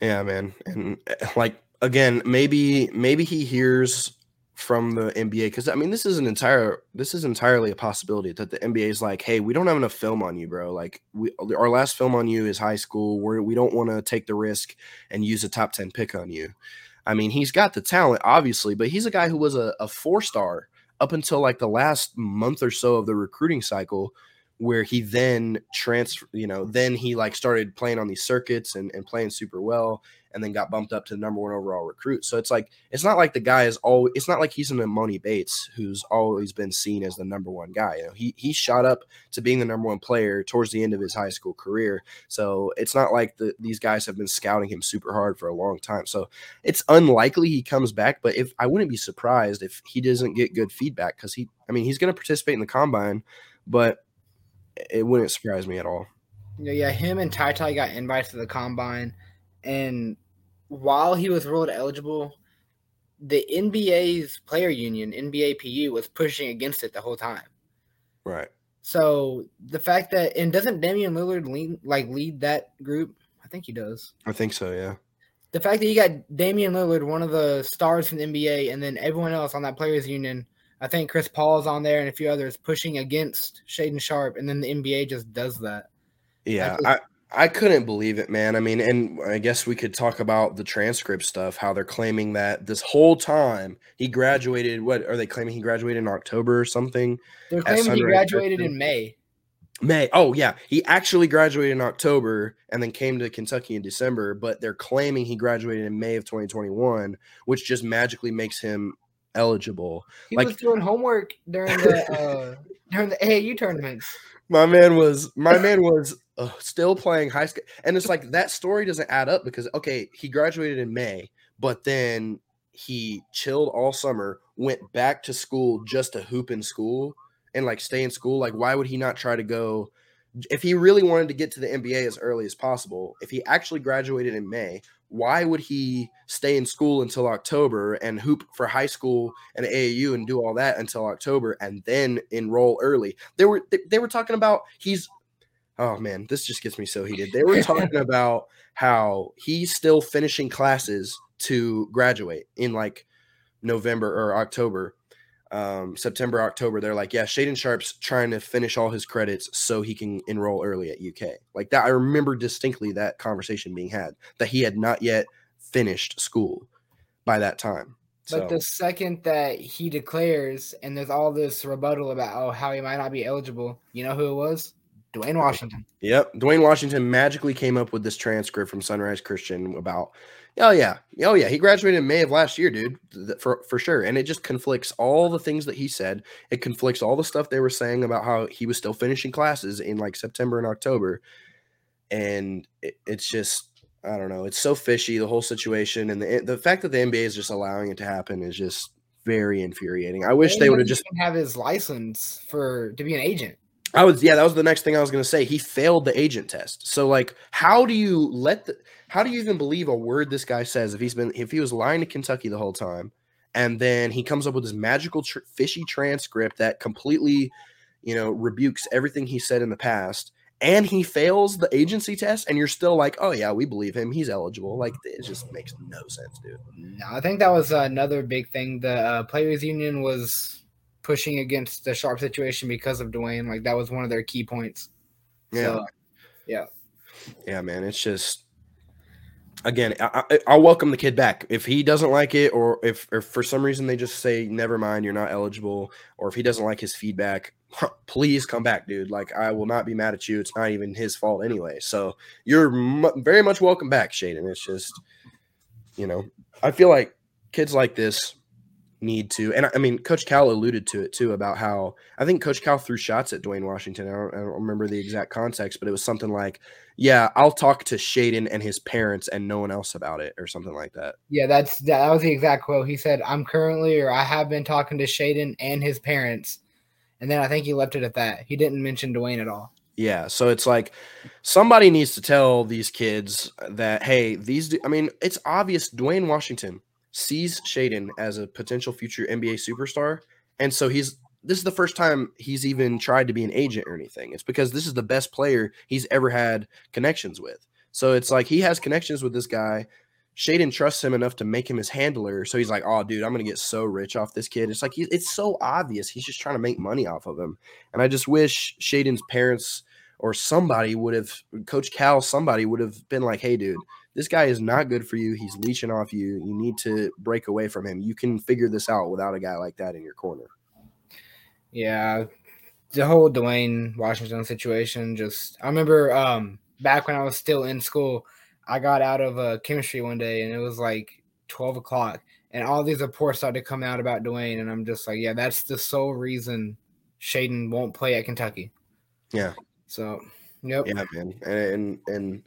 Yeah, man. And uh, like again, maybe maybe he hears from the NBA because I mean this is an entire this is entirely a possibility that the NBA is like, hey, we don't have enough film on you, bro. Like we our last film on you is high school. We're we don't want to take the risk and use a top ten pick on you. I mean, he's got the talent, obviously, but he's a guy who was a, a four star up until like the last month or so of the recruiting cycle where he then transfer you know then he like started playing on these circuits and, and playing super well and then got bumped up to the number one overall recruit. So it's like it's not like the guy is all. It's not like he's an Emoni Bates who's always been seen as the number one guy. You know, he he shot up to being the number one player towards the end of his high school career. So it's not like the, these guys have been scouting him super hard for a long time. So it's unlikely he comes back. But if I wouldn't be surprised if he doesn't get good feedback because he, I mean, he's going to participate in the combine, but it wouldn't surprise me at all. Yeah, yeah, him and Ty Ty got invites to the combine, and while he was ruled eligible, the NBA's player union, NBAPU, was pushing against it the whole time. Right. So the fact that and doesn't Damian Lillard lead like lead that group? I think he does. I think so. Yeah. The fact that you got Damian Lillard, one of the stars from the NBA, and then everyone else on that players union. I think Chris Paul is on there and a few others pushing against Shaedon Sharpe, and then the NBA just does that. Yeah, I, I couldn't believe it, man. I mean, and I guess we could talk about the transcript stuff, how they're claiming that this whole time he graduated. What are they claiming? He graduated in October or something? They're claiming he graduated in May. May. Oh, yeah. He actually graduated in October and then came to Kentucky in December, but they're claiming he graduated in May of 2021, which just magically makes him eligible. He like, was doing homework during the uh, during the AAU tournaments. My man was my man was uh, still playing high school, and it's like that story doesn't add up because okay, he graduated in May, but then he chilled all summer, went back to school just to hoop in school and like stay in school. Like, why would he not try to go? If he really wanted to get to the NBA as early as possible, if he actually graduated in May, why would he stay in school until October and hoop for high school and AAU and do all that until October and then enroll early? They were they were talking about he's oh man, this just gets me so heated. They were talking about how he's still finishing classes to graduate in like November or October um, September, October, they're like, yeah, Shaedon Sharpe's trying to finish all his credits so he can enroll early at UK. Like that, I remember distinctly that conversation being had that he had not yet finished school by that time. But so. the second that he declares, and there's all this rebuttal about oh how he might not be eligible, you know who it was? Dwayne Washington. Yep, Dwayne Washington magically came up with this transcript from Sunrise Christian about Oh yeah, oh yeah. He graduated in May of last year, dude, for for sure. And it just conflicts all the things that he said. It conflicts all the stuff they were saying about how he was still finishing classes in like September and October. And it, it's just, I don't know. It's so fishy the whole situation, and the the fact that the NBA is just allowing it to happen is just very infuriating. I wish they would have just have his license for to be an agent. I was yeah, that was the next thing I was going to say. He failed the agent test. So like, how do you let the how do you even believe a word this guy says if he's been if he was lying to Kentucky the whole time, and then he comes up with this magical tr- fishy transcript that completely, you know, rebukes everything he said in the past, and he fails the agency test, and you're still like, oh yeah, we believe him, he's eligible. Like it just makes no sense, dude. No, I think that was another big thing. The uh, players' union was pushing against the Sharpe situation because of Dwayne. Like that was one of their key points. Yeah, so, yeah, yeah, man. It's just again, I, will welcome the kid back if he doesn't like it, or if, or for some reason they just say never mind, you're not eligible, or if he doesn't like his feedback, please come back, dude. Like I will not be mad at you. It's not even his fault anyway. So you're m- very much welcome back, Shaedon. It's just, you know, I feel like kids like this need to, and I, I mean, Coach Cal alluded to it too about how I think Coach Cal threw shots at Dwayne Washington. I don't, I don't remember the exact context, but it was something like, "Yeah, I'll talk to Shaedon and his parents and no one else about it," or something like that. Yeah, that's that was the exact quote. He said, "I'm currently, or I have been talking to Shaedon and his parents," and then I think he left it at that. He didn't mention Dwayne at all. Yeah, so it's like somebody needs to tell these kids that hey, these I mean, it's obvious Dwayne Washington sees Shaedon as a potential future NBA superstar. And so he's this is the first time he's even tried to be an agent or anything. It's because this is the best player he's ever had connections with. So it's like he has connections with this guy. Shaedon trusts him enough to make him his handler. So he's like, oh, dude, I'm going to get so rich off this kid. It's like, he, it's so obvious. He's just trying to make money off of him. And I just wish Shaedon's parents or somebody would have, Coach Cal, somebody would have been like, hey, dude, this guy is not good for you. He's leeching off you. You need to break away from him. You can figure this out without a guy like that in your corner. Yeah. The whole Dwayne Washington situation just I remember um back when I was still in school, I got out of uh, chemistry one day and it was like 12 o'clock and all these reports started to come out about Dwayne. And I'm just like, yeah, that's the sole reason Shaedon won't play at Kentucky. Yeah. So, yep. Yeah, man. And, and,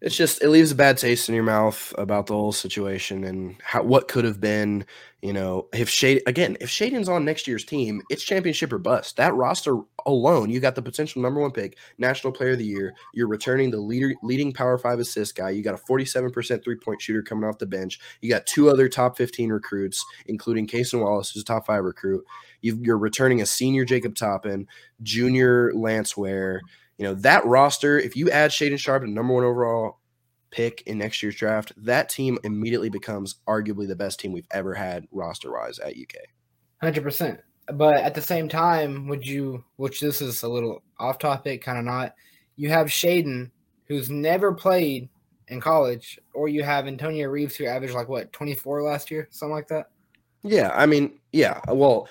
it's just it leaves a bad taste in your mouth about the whole situation and how what could have been. You know, if Shade again, if Shaedon's on next year's team, it's championship or bust. That roster alone, you got the potential number one pick, national player of the year. You're returning the leader, leading Power Five assist guy. You got a 47% three point shooter coming off the bench. You got two other top 15 recruits, including Cason Wallace, who's a top five recruit. you are returning a senior Jacob Toppin, junior Lance Ware you know, that roster, if you add Shaedon Sharpe and number one overall pick in next year's draft, that team immediately becomes arguably the best team we've ever had roster wise at UK. 100%. But at the same time, would you, which this is a little off topic, kind of not, you have Shaedon, who's never played in college, or you have Antonio Reeves, who averaged like what, 24 last year, something like that? Yeah. I mean, yeah. Well,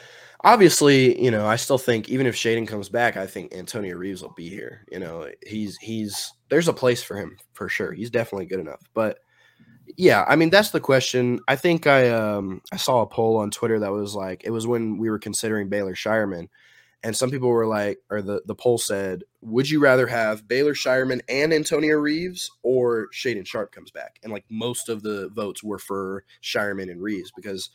obviously, you know, I still think even if Shaedon comes back, I think Antonio Reeves will be here. You know, he's he's there's a place for him for sure. He's definitely good enough. But yeah, I mean that's the question. I think I um I saw a poll on Twitter that was like it was when we were considering Baylor Scheierman. And some people were like, or the, the poll said, would you rather have Baylor Scheierman and Antonio Reeves or Shaedon Sharpe comes back? And like most of the votes were for Scheierman and Reeves because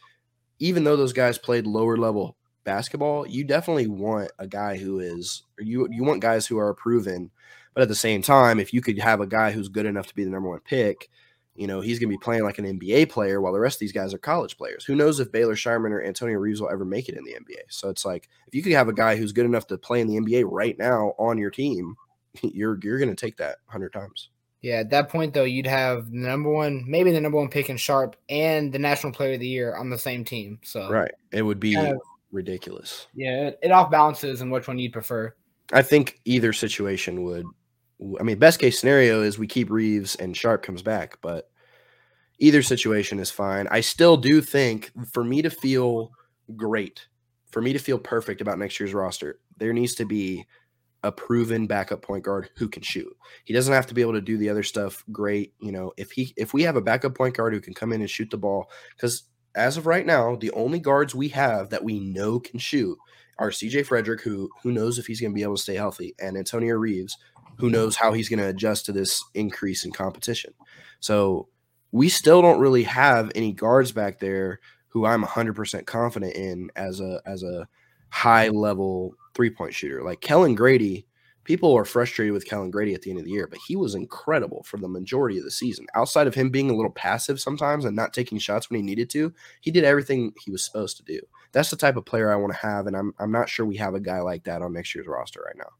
even though those guys played lower level basketball, you definitely want a guy who is you you want guys who are proven, but at the same time, if you could have a guy who's good enough to be the number one pick, you know, he's gonna be playing like an NBA player while the rest of these guys are college players. Who knows if Baylor Scheierman or Antonio Reeves will ever make it in the NBA? So it's like if you could have a guy who's good enough to play in the NBA right now on your team, you're you're gonna take that hundred times. Yeah, at that point though, you'd have the number one, maybe the number one pick in Sharpe and the National Player of the Year on the same team. So right, it would be ridiculous. Yeah, it, it off balances and which one you'd prefer. I think either situation would. I mean, best case scenario is we keep Reeves and Sharpe comes back, but either situation is fine. I still do think for me to feel great, for me to feel perfect about next year's roster, there needs to be a proven backup point guard who can shoot. He doesn't have to be able to do the other stuff great. You know, if he if we have a backup point guard who can come in and shoot the ball, because as of right now, the only guards we have that we know can shoot are CJ Frederick, who who knows if he's going to be able to stay healthy, and Antonio Reeves, who knows how he's going to adjust to this increase in competition. So we still don't really have any guards back there who I'm 100% confident in as a as a high level three point shooter. Like Kellan Grady people are frustrated with Kellan Grady at the end of the year, but he was incredible for the majority of the season. Outside of him being a little passive sometimes and not taking shots when he needed to, he did everything he was supposed to do. That's the type of player I want to have, and I'm I'm not sure we have a guy like that on next year's roster right now.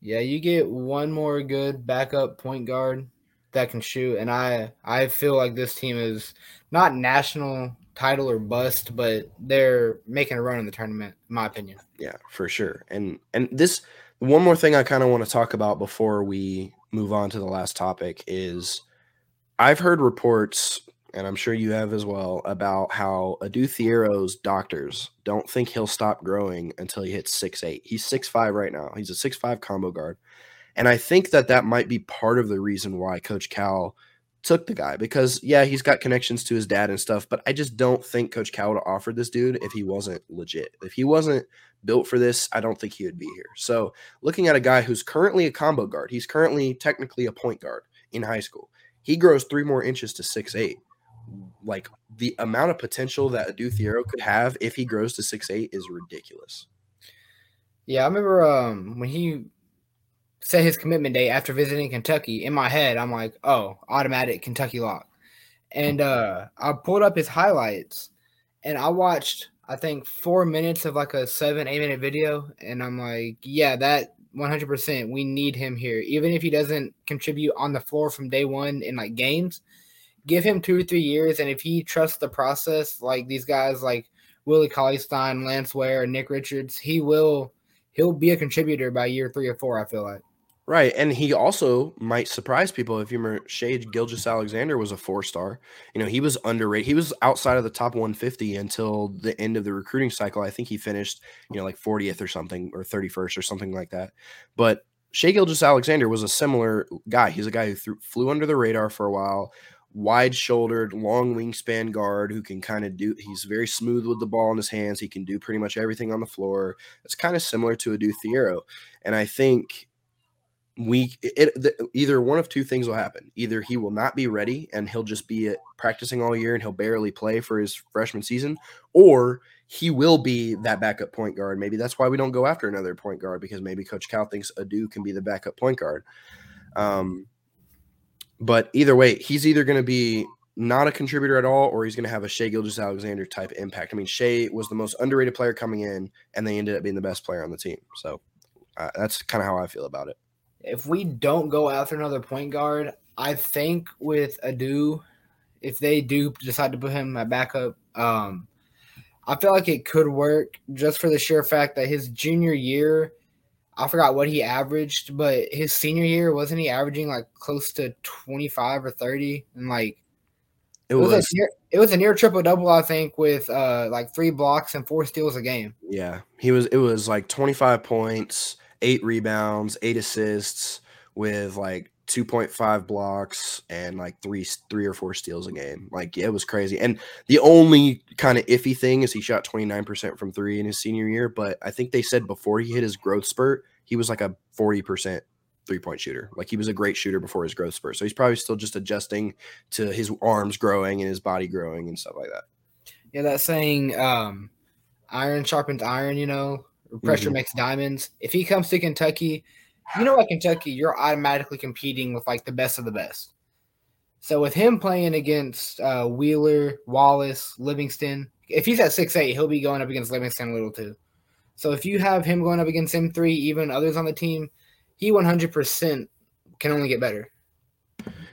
Yeah, you get one more good backup point guard that can shoot, and I I feel like this team is not national title or bust, but they're making a run in the tournament, in my opinion. Yeah, for sure. And and this one more thing I kind of want to talk about before we move on to the last topic is I've heard reports, and I'm sure you have as well, about how Adou Thiero's doctors don't think he'll stop growing until he hits six eight. He's six five right now. He's a six five combo guard. And I think that that might be part of the reason why Coach Cal took the guy because yeah, he's got connections to his dad and stuff, but I just don't think Coach Cal would have offered this dude if he wasn't legit. If he wasn't built for this, I don't think he would be here. So, looking at a guy who's currently a combo guard, he's currently technically a point guard in high school. He grows three more inches to six eight. Like the amount of potential that Adou Thiero could have if he grows to six eight is ridiculous. Yeah, I remember um, when he set his commitment date after visiting Kentucky. In my head, I'm like, oh, automatic Kentucky lock. And uh, I pulled up his highlights, and I watched I think four minutes of like a seven, eight minute video. And I'm like, yeah, that 100%, we need him here. Even if he doesn't contribute on the floor from day one in like games, give him two or three years. And if he trusts the process, like these guys like Willie Cauley Stein, Lance Ware, Nick Richards, he will, he'll be a contributor by year three or four, I feel like. Right. And he also might surprise people. If you remember, Shai Gilgeous-Alexander was a four star. You know, he was underrated. He was outside of the top 150 until the end of the recruiting cycle. I think he finished, you know, like 40th or something or 31st or something like that. But Shai Gilgeous-Alexander was a similar guy. He's a guy who threw, flew under the radar for a while, wide shouldered, long wingspan guard who can kind of do. He's very smooth with the ball in his hands. He can do pretty much everything on the floor. It's kind of similar to Adou Thiero, and I think we it, the, either one of two things will happen. Either he will not be ready and he'll just be practicing all year and he'll barely play for his freshman season, or he will be that backup point guard. Maybe that's why we don't go after another point guard because maybe Coach Cal thinks Adou can be the backup point guard. Um, but either way, he's either going to be not a contributor at all, or he's going to have a Shai Gilgeous-Alexander type impact. I mean, Shai was the most underrated player coming in, and they ended up being the best player on the team. So uh, that's kind of how I feel about it if we don't go after another point guard, I think with Adou, if they do decide to put him at backup, um, I feel like it could work just for the sheer fact that his junior year, I forgot what he averaged, but his senior year wasn't he averaging like close to twenty five or thirty, and like it, it was, was a near, it was a near triple double, I think, with uh like three blocks and four steals a game. Yeah, he was. It was like twenty five points eight rebounds, eight assists with like 2.5 blocks and like three three or four steals a game. Like it was crazy. And the only kind of iffy thing is he shot 29% from 3 in his senior year, but I think they said before he hit his growth spurt, he was like a 40% three-point shooter. Like he was a great shooter before his growth spurt. So he's probably still just adjusting to his arms growing and his body growing and stuff like that. Yeah, that saying um iron sharpens iron, you know, pressure mm-hmm. makes diamonds. If he comes to Kentucky, you know, at Kentucky, you're automatically competing with like the best of the best. So with him playing against uh, Wheeler, Wallace, Livingston, if he's at six eight, he'll be going up against Livingston a little too. So if you have him going up against him three, even others on the team, he 100% can only get better.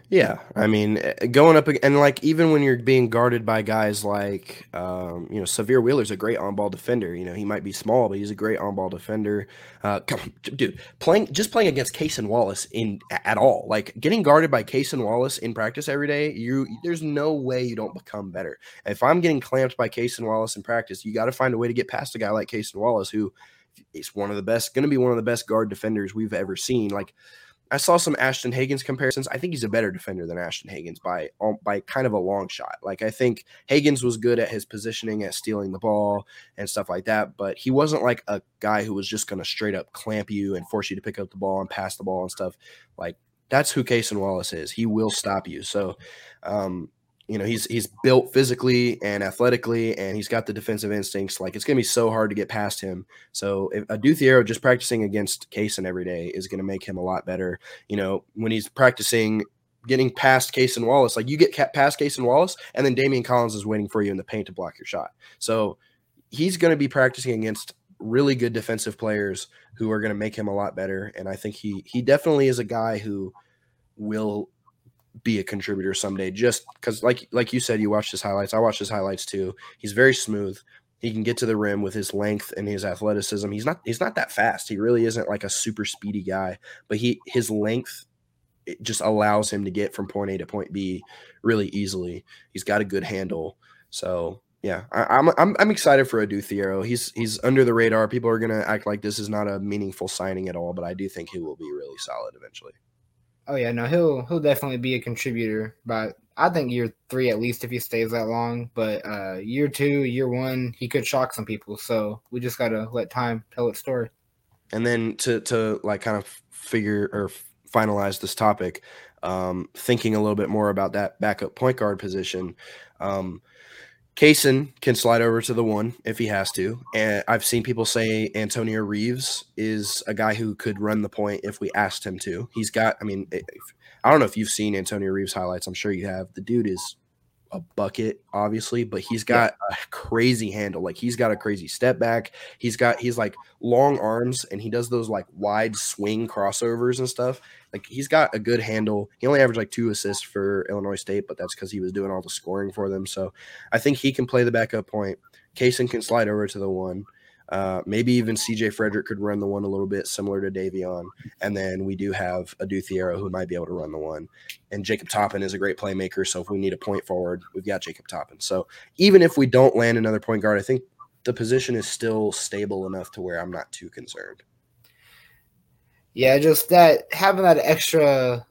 Yeah, I mean, eh, going up and like even when you're being guarded by guys like, um, you know, Sahvir Wheeler's a great on-ball defender. You know, he might be small, but he's a great on-ball defender. Uh, on, dude, playing just playing against Cason Wallace in at all, like getting guarded by Cason Wallace in practice every day, you there's no way you don't become better. If I'm getting clamped by Cason Wallace in practice, you got to find a way to get past a guy like Cason Wallace, who is one of the best, going to be one of the best guard defenders we've ever seen. Like I saw some Ashton Hagans comparisons. I think he's a better defender than Ashton Hagans by by kind of a long shot. Like I think Hagans was good at his positioning, at stealing the ball and stuff like that, but he wasn't like a guy who was just going to straight up clamp you and force you to pick up the ball and pass the ball and stuff. Like that's who Cason Wallace is. He will stop you. So um, you know he's he's built physically and athletically and he's got the defensive instincts. Like it's going to be so hard to get past him. So if Adou Thiero just practicing against Cason every day is going to make him a lot better. You know when he's practicing getting past Cason Wallace like you get past Cason Wallace and then Daimion Collins is waiting for you in the paint to block your shot. So he's going to be practicing against really good defensive players who are going to make him a lot better and I think he he definitely is a guy who will be a contributor someday just because like like you said you watched his highlights. I watched his highlights too. He's very smooth. He can get to the rim with his length and his athleticism. He's not he's not that fast. He really isn't like a super speedy guy but he his length it just allows him to get from point a to point b really easily. He's got a good handle. So yeah, I, am I'm, I'm I'm excited for Adou Thiero. He's he's under the radar. People are gonna act like this is not a meaningful signing at all, but I do think he will be really solid eventually. Oh yeah, no, he'll he'll definitely be a contributor, but I think year three at least if he stays that long. But uh, year two, year one, he could shock some people. So we just gotta let time tell its story. And then to to like kind of figure or finalize this topic, um, thinking a little bit more about that backup point guard position. Um, Cason can slide over to the one if he has to. And I've seen people say Antonio Reeves is a guy who could run the point if we asked him to. He's got, I mean, if, I don't know if you've seen Antonio Reeves highlights. I'm sure you have. The dude is a bucket, obviously, but he's got yeah. a crazy handle. Like he's got a crazy step back. He's got he's like long arms and he does those like wide swing crossovers and stuff. Like he's got a good handle. He only averaged like two assists for Illinois State, but that's because he was doing all the scoring for them. So I think he can play the backup point. Cason can slide over to the one. Uh, maybe even CJ Frederick could run the one a little bit similar to Davion. And then we do have Adou Thiero who might be able to run the one. And Jacob Toppin is a great playmaker. So if we need a point forward, we've got Jacob Toppin. So even if we don't land another point guard, I think the position is still stable enough to where I'm not too concerned. Yeah, just that having that extra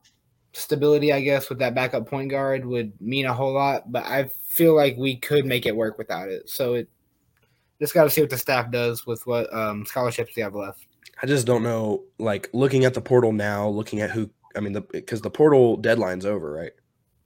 stability, I guess, with that backup point guard would mean a whole lot. But I feel like we could make it work without it. So it just got to see what the staff does with what um, scholarships they have left. I just don't know. Like looking at the portal now, looking at who. I mean, because the, the portal deadline's over, right?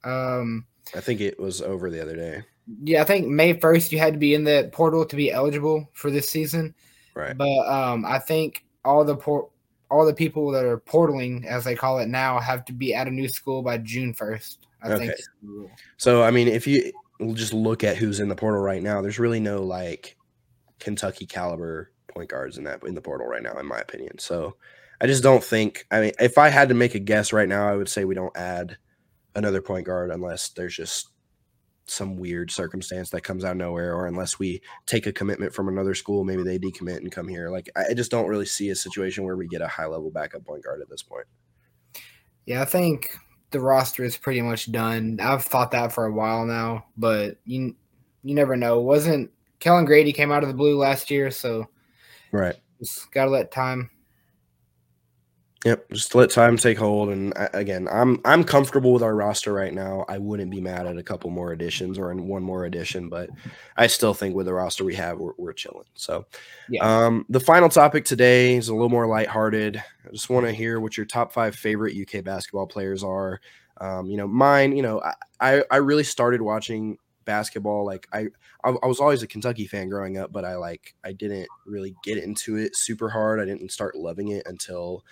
Um, I think it was over the other day. Yeah, I think May first you had to be in the portal to be eligible for this season. Right. But um, I think all the port all the people that are portaling, as they call it now, have to be at a new school by June first. I Okay. think. So I mean, if you just look at who's in the portal right now, there's really no like Kentucky caliber point guards in that in the portal right now, in my opinion. So I just don't think. I mean, if I had to make a guess right now, I would say we don't add another point guard unless there's just some weird circumstance that comes out of nowhere, or unless we take a commitment from another school, maybe they decommit and come here. Like I just don't really see a situation where we get a high level backup point guard at this point. Yeah, I think the roster is pretty much done. I've thought that for a while now, but you you never know. Wasn't Kellan Grady came out of the blue last year, so Right. just gotta let time. Yep, just let time take hold. And again, I'm I'm comfortable with our roster right now. I wouldn't be mad at a couple more additions or in one more addition, but I still think with the roster we have, we're, we're chilling. So, Yeah. um, the final topic today is a little more lighthearted. I just want to hear what your top five favorite UK basketball players are. Um, you know, mine. You know, I I, I really started watching basketball like I, I I was always a Kentucky fan growing up, but I like I didn't really get into it super hard. I didn't start loving it until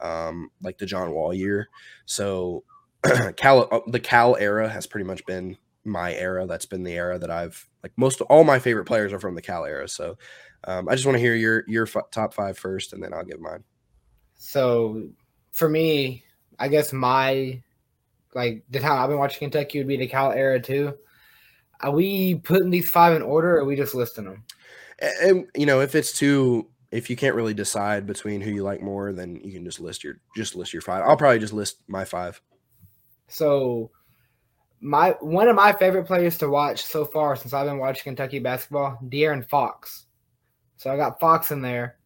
um, like the John Wall year. So Cal, uh, the Cal era has pretty much been my era. That's been the era that I've like most all my favorite players are from the Cal era. So um, I just want to hear your your f- top five first, and then I'll give mine. So for me, I guess my like the time I've been watching Kentucky would be the Cal era too. Are we putting these five in order, or are we just listing them? And, you know, if it's too, if you can't really decide between who you like more, then you can just list your just list your five. I'll probably just list my five. So my one of my favorite players to watch so far since I've been watching Kentucky basketball, De'Aaron Fox. So I got Fox in there.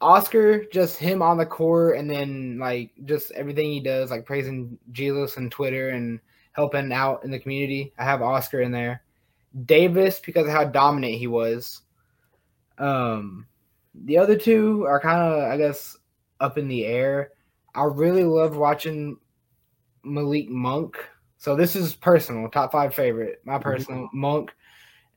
Oscar, just him on the court, and then like just everything he does, like praising Jesus and Twitter and helping out in the community. I have Oscar in there. Davis because of how dominant he was. Um, the other two are kind of, I guess, up in the air. I really love watching Malik Monk. So this is personal, top five favorite. My personal Monk.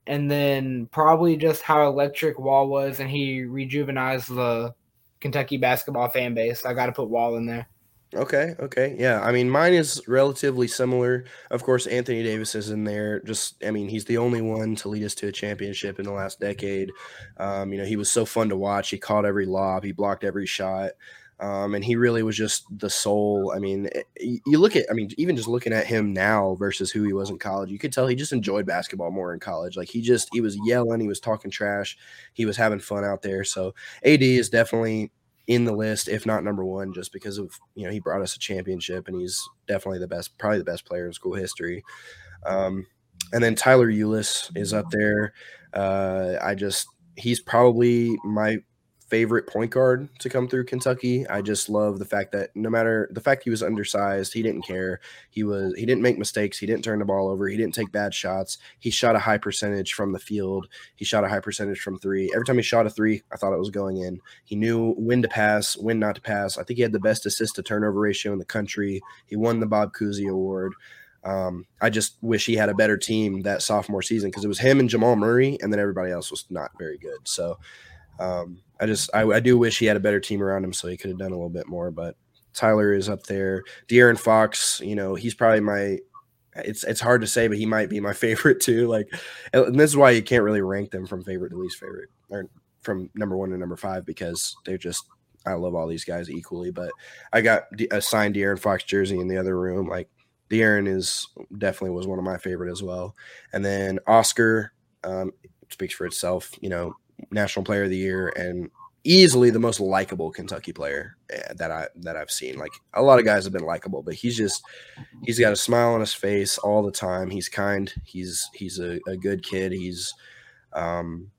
And then probably just how electric Wall was and he rejuvenized the Kentucky basketball fan base. I gotta put Wall in there. Okay, okay. Yeah, I mean mine is relatively similar. Of course, Anthony Davis is in there. Just I mean, he's the only one to lead us to a championship in the last decade. Um, you know, he was so fun to watch. He caught every lob, he blocked every shot. Um, and he really was just the soul. I mean, it- you look at, I mean, even just looking at him now versus who he was in college, you could tell he just enjoyed basketball more in college. Like he just, he was yelling, he was talking trash, he was having fun out there. So AD is definitely in the list, if not number one, just because of you know he brought us a championship and he's definitely the best, probably the best player in school history. Um, and then Tyler Ulis is up there. Uh, I just he's probably my favorite point guard to come through Kentucky. I just love the fact that no matter the fact he was undersized, he didn't care. He was he didn't make mistakes. He didn't turn the ball over. He didn't take bad shots. He shot a high percentage from the field. He shot a high percentage from three. Every time he shot a three, I thought it was going in. He knew when to pass, when not to pass. I think he had the best assist to turnover ratio in the country. He won the Bob Cousy Award. Um, I just wish he had a better team that sophomore season because it was him and Jamal Murray, and then everybody else was not very good. So um, I just I, I do wish he had a better team around him so he could have done a little bit more. But Tyler is up there. De'Aaron Fox, you know, he's probably my. It's it's hard to say, but he might be my favorite too. Like, and this is why you can't really rank them from favorite to least favorite, or from number one to number five because they're just. I love all these guys equally, but I got a signed De'Aaron Fox jersey in the other room. Like De'Aaron is definitely was one of my favorite as well. And then Oscar um, speaks for itself. You know, National Player of the Year and easily the most likable Kentucky player eh, that I that I've seen. Like a lot of guys have been likable, but he's just he's got a smile on his face all the time. He's kind. He's he's a, a good kid. He's um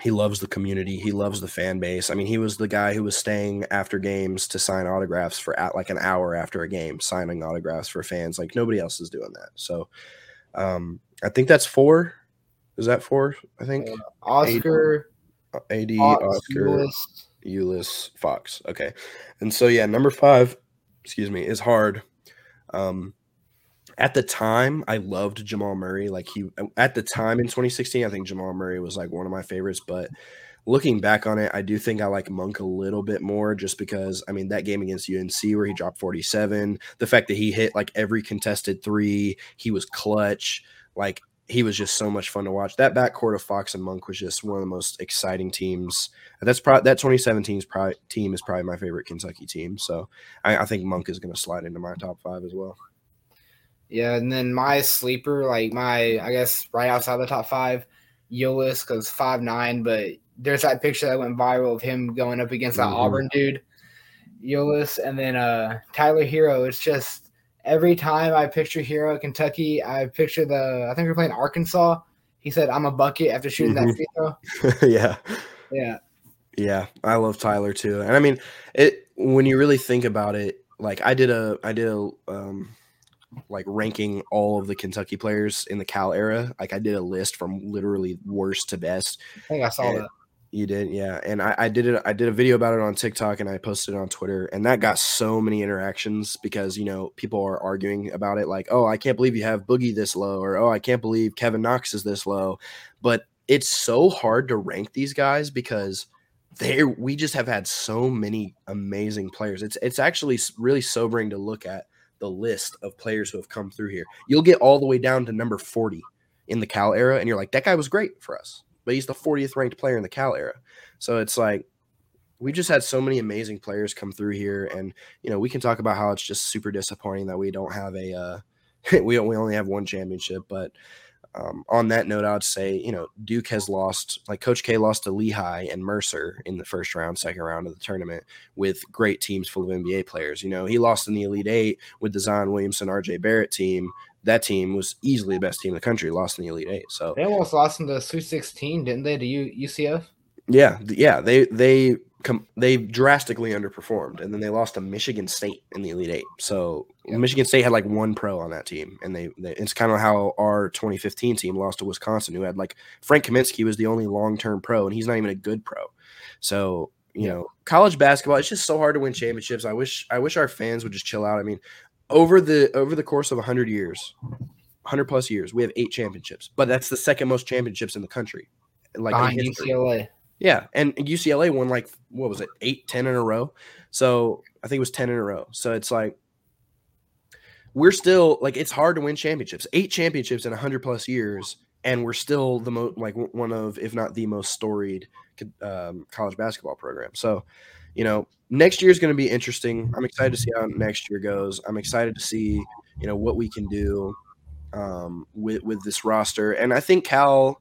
he loves the community. He loves the fan base. I mean, he was the guy who was staying after games to sign autographs for at like an hour after a game, signing autographs for fans. Like nobody else is doing that. So um, I think that's four. Is that four? I think Uh, Oscar, AD, Fox, Oscar, Ulis. Ulis, Fox. Okay. And so yeah, number five, excuse me, is hard. Um at the time, I loved Jamal Murray. Like he at the time in 2016, I think Jamal Murray was like one of my favorites, but looking back on it, I do think I like Monk a little bit more just because I mean that game against UNC where he dropped 47, the fact that he hit like every contested three, he was clutch, like he was just so much fun to watch. That backcourt of Fox and Monk was just one of the most exciting teams. That's probably that 2017's probably, team is probably my favorite Kentucky team. So I, I think Monk is going to slide into my top five as well. Yeah, and then my sleeper, like my, I guess right outside the top five, Ulis, because five nine. But there's that picture that went viral of him going up against that Mhm. Auburn dude, Ulis, and then uh Tyler Herro. It's just every time I picture Herro Kentucky, I picture the. I think we're playing Arkansas. He said, "I'm a bucket" after shooting Mhm. that free throw. yeah. Yeah, Yeah, I love Tyler too. And I mean, it when you really think about it, like I did a I did a um like ranking all of the Kentucky players in the Cal era. Like I did a list from literally worst to best. I think I saw Yeah. that. You did, yeah. And I, I did it. I did a video about it on TikTok and I posted it on Twitter, and that got so many interactions because you know people are arguing about it, like, "Oh, I can't believe you have Boogie this low," or "Oh, I can't believe Kevin Knox is this low." But it's so hard to rank these guys because they we just have had so many amazing players. It's it's actually really sobering to look at the list of players who have come through here. You'll get all the way down to number forty in the Cal era, and you're like, that guy was great for us but he's the 40th ranked player in the Cal era. So it's like we just had so many amazing players come through here, and you know we can talk about how it's just super disappointing that we don't have a uh, we we only have one championship. But um, on that note, I would say you know Duke has lost like Coach K lost to Lehigh and Mercer in the first round, second round of the tournament with great teams full of NBA players. You know he lost in the Elite Eight with the Zion Williamson, R.J. Barrett team. That team was easily the best team in the country. Lost in the Elite Eight, so They almost lost in the Sweet 16, didn't they? To U- UCF. Yeah, yeah, they they com- they drastically underperformed, and then they lost to Michigan State in the Elite Eight. So Yep. Michigan State had like one pro on that team, and they, they it's kind of how our 2015 team lost to Wisconsin, who had like Frank Kaminsky was the only long term pro, and he's not even a good pro. So you know, college basketball it's just so hard to win championships. I wish I wish our fans would just chill out. I mean, over the over the course of 100 years, 100 plus years, we have eight championships, but that's the second most championships in the country. Like behind. UCLA. Yeah, and UCLA won like what was it, eight, ten in a row. So I think it was ten in a row. So it's like we're still like it's hard to win championships. Eight championships in hundred plus years, and we're still the most like one of, if not the most storied um, college basketball program. So you know, next year is going to be interesting. I'm excited to see how next year goes. I'm excited to see you know what we can do um, with with this roster, and I think Cal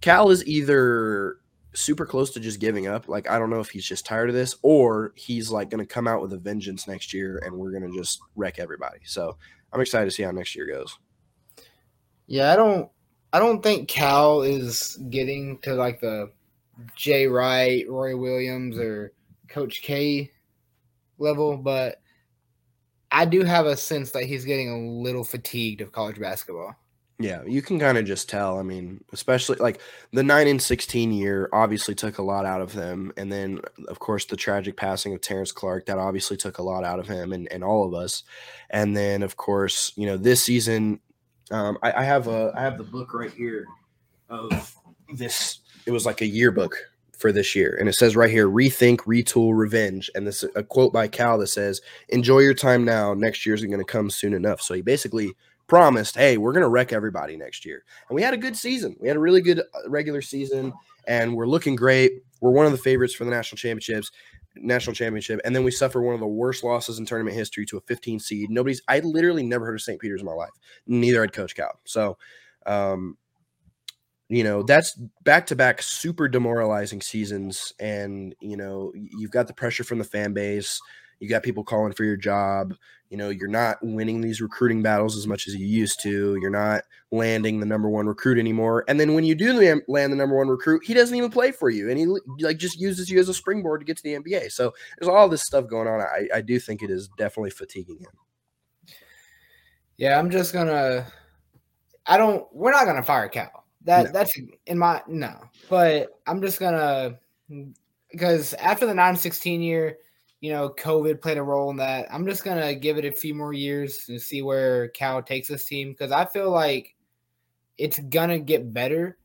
Cal is either super close to just giving up. Like I don't know if he's just tired of this, or he's like going to come out with a vengeance next year, and we're going to just wreck everybody. So I'm excited to see how next year goes. Yeah, I don't I don't think Cal is getting to like the Jay Wright, Roy Williams, or Coach K level, but I do have a sense that he's getting a little fatigued of college basketball. Yeah, you can kind of just tell. I mean, especially like the nine and sixteen year obviously took a lot out of them, and then of course the tragic passing of Terrence Clarke that obviously took a lot out of him and, and all of us. And then of course you know this season, um, I, I have a I have the book right here of this. It was like a yearbook for this year, and it says right here: rethink, retool, revenge. And this is a quote by Cal that says, "Enjoy your time now. Next year's aren't going to come soon enough." So he basically promised, hey, we're going to wreck everybody next year. And we had a good season. We had a really good uh, regular season, and we're looking great. We're one of the favorites for the national championships, national championship. And then we suffer one of the worst losses in tournament history to a 15 seed. Nobody's, I literally never heard of St. Peter's in my life. Neither had Coach Cal. So, um, you know, that's back to back super demoralizing seasons. And, you know, you've got the pressure from the fan base You got people calling for your job. You know, you're not winning these recruiting battles as much as you used to. You're not landing the number one recruit anymore. And then when you do um, land the number one recruit, he doesn't even play for you, and he like just uses you as a springboard to get to the NBA. So there's all this stuff going on. I, I do think it is definitely fatiguing him. Yeah, I'm just gonna. I don't. We're not gonna fire Cal. That no. that's in my no. But I'm just gonna because after the 916 year, you know, COVID played a role in that. I'm just gonna give it a few more years and see where Cal takes this team because I feel like it's gonna get better,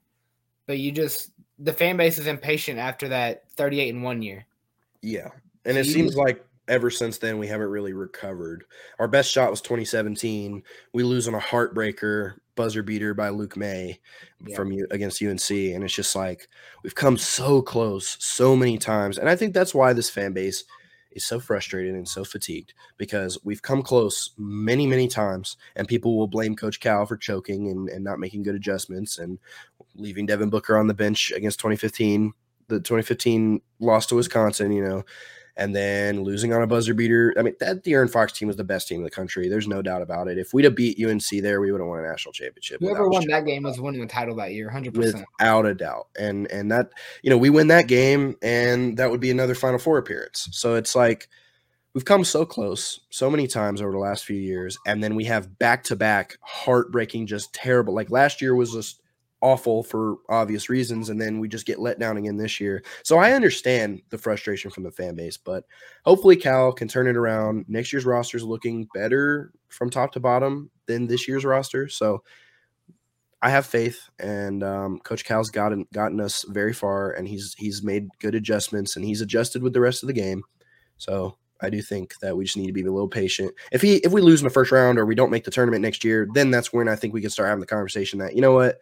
but you just the fan base is impatient after that 38 and one year. Yeah, and it seems like ever since then we haven't really recovered. Our best shot was 2017. We lose on a heartbreaker buzzer beater by Luke Maye yeah. from you against UNC, and it's just like we've come so close so many times, and I think that's why this fan base is so frustrated and so fatigued because we've come close many many times, and people will blame Coach Cal for choking and, and not making good adjustments and leaving Devin Booker on the bench against 2015, the 2015 loss to Wisconsin, you know and then losing on a buzzer beater. I mean, that De'Aaron Fox team was the best team in the country. There's no doubt about it. If we'd have beat UNC there, we would have won a national championship. Whoever won that game was winning the title that year, hundred percent, without a doubt. And and that you know we win that game, and that would be another Final Four appearance. So it's like we've come so close so many times over the last few years, and then we have back to back heartbreaking, just terrible. Like last year was just awful for obvious reasons and then we just get let down again this year. So i understand the frustration from the fan base but hopefully cal can turn it around. Next year's roster is looking better from top to bottom than this year's roster. So i have faith and um, coach cal's gotten gotten us very far and he's he's made good adjustments and he's adjusted with the rest of the game. So I do think that we just need to be a little patient. If he if we lose in the first round or we don't make the tournament next year, then that's when I think we can start having the conversation that you know what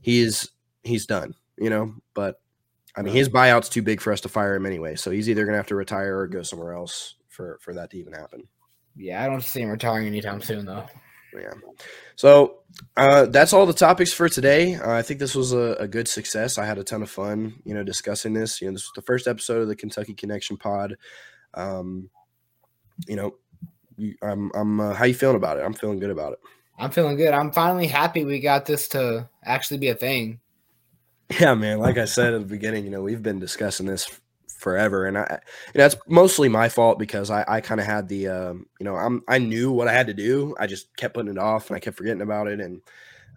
he's he's done, you know. But I mean, his buyout's too big for us to fire him anyway. So he's either gonna have to retire or go somewhere else for for that to even happen. Yeah, I don't see him retiring anytime soon, though. Yeah. So uh, that's all the topics for today. Uh, I think this was a, a, good success. I had a ton of fun, you know, discussing this. You know, this was the first episode of the Kentucky Connection Pod. Um, you know, I'm, I'm. Uh, how you feeling about it? I'm feeling good about it. I'm feeling good. I'm finally happy we got this to actually be a thing. Yeah, man. Like I said at the beginning, you know, we've been discussing this forever, and I, you know, it's mostly my fault because I, I kind of had the, um, you know, I'm, I knew what I had to do. I just kept putting it off, and I kept forgetting about it, and,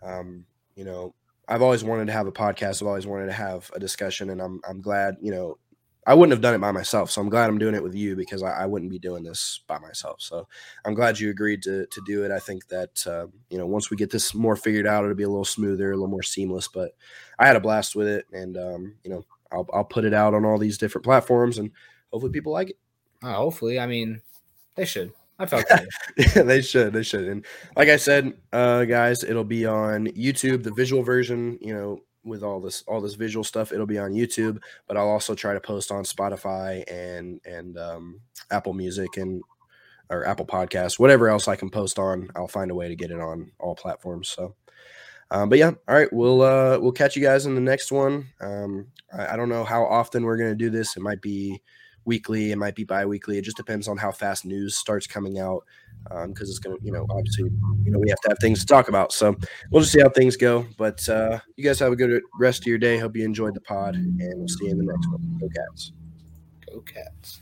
um, you know, I've always wanted to have a podcast. I've always wanted to have a discussion, and I'm, I'm glad, you know, I wouldn't have done it by myself. So I'm glad I'm doing it with you because I, I, wouldn't be doing this by myself. So I'm glad you agreed to to do it. I think that uh, you know once we get this more figured out, it'll be a little smoother, a little more seamless. But I had a blast with it, and um, you know I'll I'll put it out on all these different platforms, and hopefully people like it. Uh, hopefully, I mean they should. I felt yeah, they should. They should. And like I said, uh, guys, it'll be on YouTube, the visual version. You know, with all this all this visual stuff it'll be on youtube but i'll also try to post on spotify and and um, apple music and or apple Podcasts, whatever else i can post on i'll find a way to get it on all platforms so. Um, but yeah all right we'll uh we'll catch you guys in the next one. Um i, I don't know how often we're gonna do this. It might be weekly it might be bi-weekly it just depends on how fast news starts coming out because um, it's going to, you know, obviously, you know, we have to have things to talk about. So we'll just see how things go. But uh, you guys have a good rest of your day. Hope you enjoyed the pod, and we'll see you in the next one. Go Cats. Go Cats.